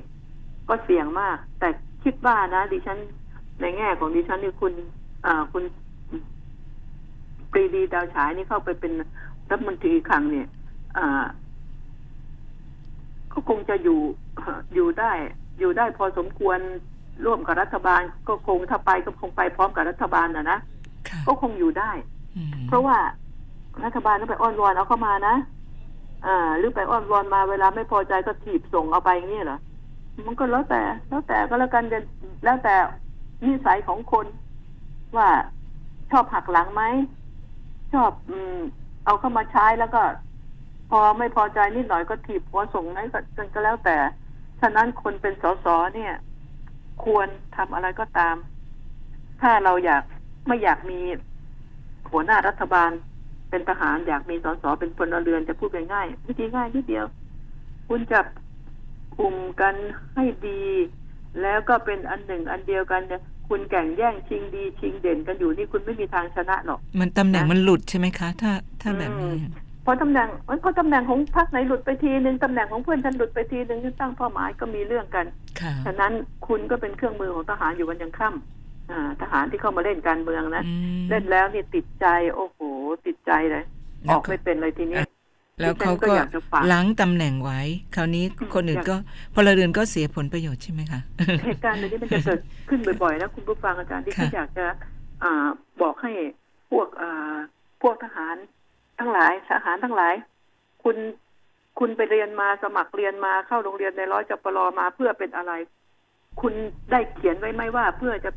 ก็เสี่ยงมาก แต่คิดว่านะดิฉัน ในแง่ของดิฉันนี่คุณ อ่าคุณปรีดีดาวฉายนี่เข้าไปเป็น รัฐมนตรีครั้งเนี่ยอ่าก็คงจะอยู่อยู่ได้ อยู่ได้พอสมควรร่วมกับรัฐบาล ก็คงถ้าไปก็คงไปพร้อมกับรัฐบาลนะนะค่ะก็คงอยู่ได้อืมเพราะว่ารัฐบาลต้องไปอ้อนวอนเอาเข้ามานะอ่า หรือไปอ้อนวอนมาเวลาไม่พอใจก็ถีบส่งเอาไปอย่างนี้เหรอมันก็แล้วแต่ แล้วแต่ก็แล้วกันจะแล้วแต่นิสัยของคนว่าชอบหักหลังไหมชอบ อืม เอาเข้ามาใช้แล้วก็ พอไม่พอใจนิดหน่อยก็ถีบหัวส่งไหนก็ก็แล้วแต่ฉะนั้นคนเป็นสสเนี่ย ควรทำอะไรก็ตาม ถ้าเราอยากไม่อยากมีหัวหน้ารัฐบาลเป็นทหารอยากมีสสเป็นพลเรือนจะพูดง่ายๆวิธีง่ายนิดเดียว คุณจับกลุ่มกันให้ดี แล้วก็เป็นอันหนึ่งอันเดียวกันเนี่ย คุณแข่งแย่งชิงดีชิงเด่นกันอยู่นี่คุณไม่มีทางชนะหรอก มันตำแหน่งนะมันหลุดใช่ไหมคะ ถ้าถ้าแบบนี้อืมเพราะตำแหน่งมันก็ตำแหน่งของพรรคไหนหลุดไปทีหนึ่งตำแหน่งของเพื่อนฉันหลุดไปทีหนึ่งที่ตั้งเป้าหมายก็มีเรื่องกันค่ะฉะนั้นคุณก็เป็นเครื่องมือของทหารอยู่วันยังค่ำอ่าทหารที่เข้ามาเล่นการเมืองนะอืมเล่นแล้วนี่ติดใจ โอ้โห ติดใจเลยแล้อวอกก็ไม่เป็นเลยทีนี้ แล้วเขาดิฉันก็ก็อยากจะฝากล้างตำแหน่งไว้ คราวนี้อืมคนอื่นอยากก็พลเรือนก็เสียผลประโยชน์ใช่ไหมคะเหตุการณ์แบบนี้มันจะเกิดขึ้นบ่อยๆนะคุณผู้ฟังอาจารย์ที่ค่ะฉันอยากจะอ่าบอกให้พวกอ่าพวกทหารทั้งหลายทหารทั้งหลาย คุณคุณไปเรียนมาสมัครเรียนมาเข้าโรงเรียนในร้อยจปรมาเพื่อเป็นอะไร คุณได้เขียนไว้ไหมว่าเพื่อจะ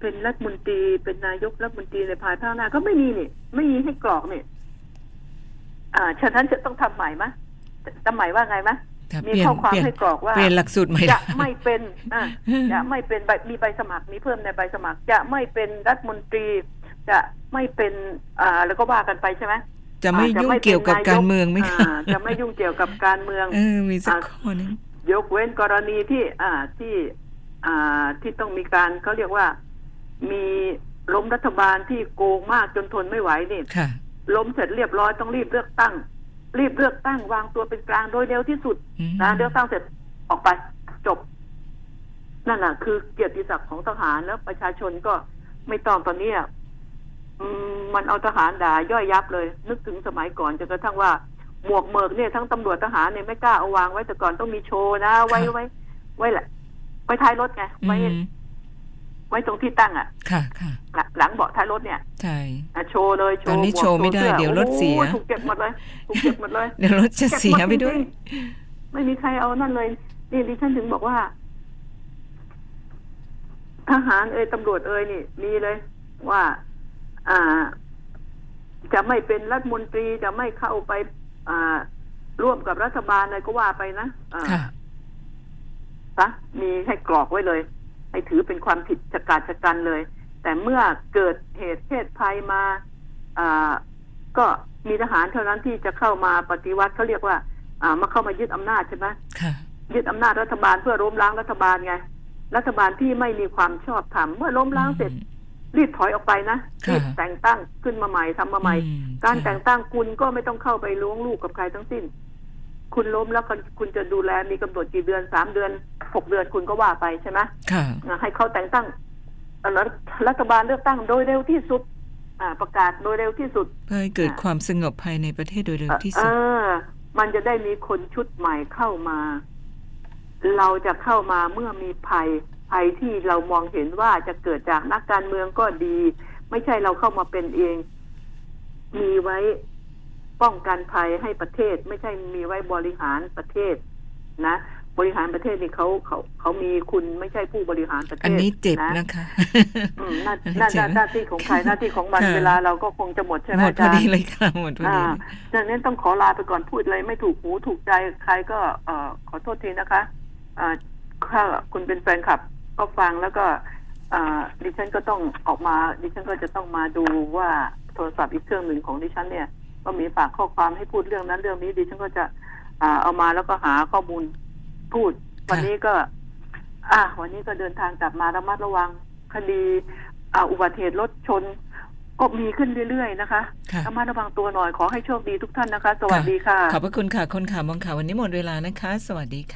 เป็นรัฐมนตรีเป็นนายกรัฐมนตรีในภายภาคหน้าก็ไม่มีนี่ไม่มีให้กรอกนี่ อ่าฉะนั้นจะต้องทำใหม่ไหมะทำใหม่ว่าไงมะค่ะมีเปลี่ยนข้อความเปลี่ยนให้กรอกว่าเปลี่ยนหลักสูตรใหม่จะไม่เป็นอะจะไม่เป็นใบมีใบสมัครมีเพิ่มในใบสมัคร จะไม่เป็นรัฐมนตรี จะไม่เป็นอ่าแล้วก็ว่ากันไปใช่ไหมจะไม่อ่าจะยุ่งไม่เป็นเกี่ยวกับนายกการเมืองไหมคะอ่าจะไม่ยุ่งเกี่ยวกับการเมืองเออมีสักอ่าข้อหนึงยกเว้นกรณีที่ อ่าที่ อ่าที่ต้องมีการเขาเรียกว่ามีล้มรัฐบาลที่โกงมากจนทนไม่ไหวนี่ค่ะ ล้มเสร็จเรียบร้อยต้องรีบเลือกตั้ง รีบเลือกตั้งวางตัวเป็นกลางโดยเร็วที่สุดอืมนะเลือกตั้งเสร็จออกไปจบ นั่นแหละคือเกียรติศักดิ์ของทหารแล้วประชาชนก็ไม่ต้องตอนนี้อะอืมมันเอาทหารด่าย่อยยับเลย นึกถึงสมัยก่อนจนกระทั่งว่าหมวกเมิกเนี่ยทั้งตำรวจทหารเนี่ยไม่กล้าเอาวางไว้แต่ก่อนต้องมีโชว์นะ ไว้ไว้ ไว้แหละไว้ท้ายรถไงอืไว้ม ไว้ตรงที่ตั้งอะ ค่ะค่ะหลังหลังเบาะท้ายรถเนี่ย ใช่อะโชว์เลยโชตอนว์นี้หมวกโชว์ไม่ได้สื้อเดี๋ยวรถเสียโอ้โหถูกเก็บหมดเลยถูกเก็บหมดเลย เดี๋ยวรถจะเสียไปด้วยเก็บหมจริงๆไม่มีใครเอานั่นเลยนี่ดิฉันถึงบอกว่า ทหารเอ่ยตำรวจเอ่ยนี่ มีเลย ว่า อ่า จะไม่เป็นรัฐมนตรีจะไม่เข้าไป อ่า ร่วมกับรัฐบาลอะไรก็ว่าไปนะอ่าค่ะซะมีให้กรอกไว้เลยให้ ถือเป็นความผิดชะกาจชะกันเลย แต่เมื่อเกิดเหตุเพศภัยมาอ่าก็มีทหารเท่านั้นที่จะเข้ามาปฏิวัติเขาเรียกว่าอ่ามาเข้ามายึดอำนาจใช่ไหมค่ะยึดอำนาจรัฐบาลเพื่อล้มล้างรัฐบาลไง รัฐบาลที่ไม่มีความชอบธรรมเมื่อล้มล้างเสร็จรีบถอยออกไปนะค่ะรีบแต่งตั้งขึ้นมาใหม่ทำมาใหม่อืมการค่ะแต่งตั้งคุณก็ไม่ต้องเข้าไปล้วงลูกกับใครทั้งสิ้น คุณล้มแล้วคุณคุณจะดูแลมีกำหนดกี่เดือนสามเดือนหกเดือนคุณก็ว่าไปใช่ไหมค่ะอ่าให้เขาแต่งตั้งเอ่อรัฐรัฐบาลเลือกตั้งโดยเร็วที่สุดอ่าประกาศโดยเร็วที่สุด เพื่อให้เกิดความสงบภายในประเทศโดยเร็วที่เอสุดอมันจะได้มีคนชุดใหม่เข้ามา เราจะเข้ามาเมื่อมีภัยภัยที่เรามองเห็นว่าจะเกิดจากนักการเมืองก็ดี ไม่ใช่เราเข้ามาเป็นเอง มีไว้ ป้องกันภัยให้ประเทศไม่ใช่มีไว้บริหารประเทศนะ บริหารประเทศนี่เขาเขาเขามีคุณไม่ใช่ผู้บริหารประเทศ อันนี้เจ็บนะนะคะอืมหน้าอันนี้หน้าเจ็บหน้าที่ของใครหน้าที่ของมันค่ะเวลาเราก็คงจะหมดใช่ไหมหมดอาพอจารดีย์เลยค่ะหมดพอดีอ่าเลยดังนั้นต้องขอลาไปก่อนพูดเลยไม่ถูกหูถูกใจใครก็เอ่อขอโทษทีนะคะอ่าถ้าคุณเป็นแฟนคลับก็ฟังแล้วก็อ่าดิฉันก็ต้องออกมา ดิฉันก็จะต้องมาดูว่าโทรศัพท์อีกเครื่องหนึ่งของดิฉันเนี่ย ก็มีฝากข้อความให้พูดเรื่องนั้นเรื่องนี้ดิฉันก็จะอ่าเอามาแล้วก็หาข้อมูลพูด วันนี้ก็ อ่าวันนี้ก็เดินทางกลับมาระมัดระวังคดีอ่าอุบัติเหตุรถชน ก็มีขึ้นเรื่อยๆนะคะค่ะระมัดระวังตัวหน่อยขอให้โชคดีทุกท่านนะคะ สวัสดีค่ะ ขอบพระคุณค่ะคนข่าวมองข่าววันนี้หมดเวลานะคะ สวัสดีค่ะ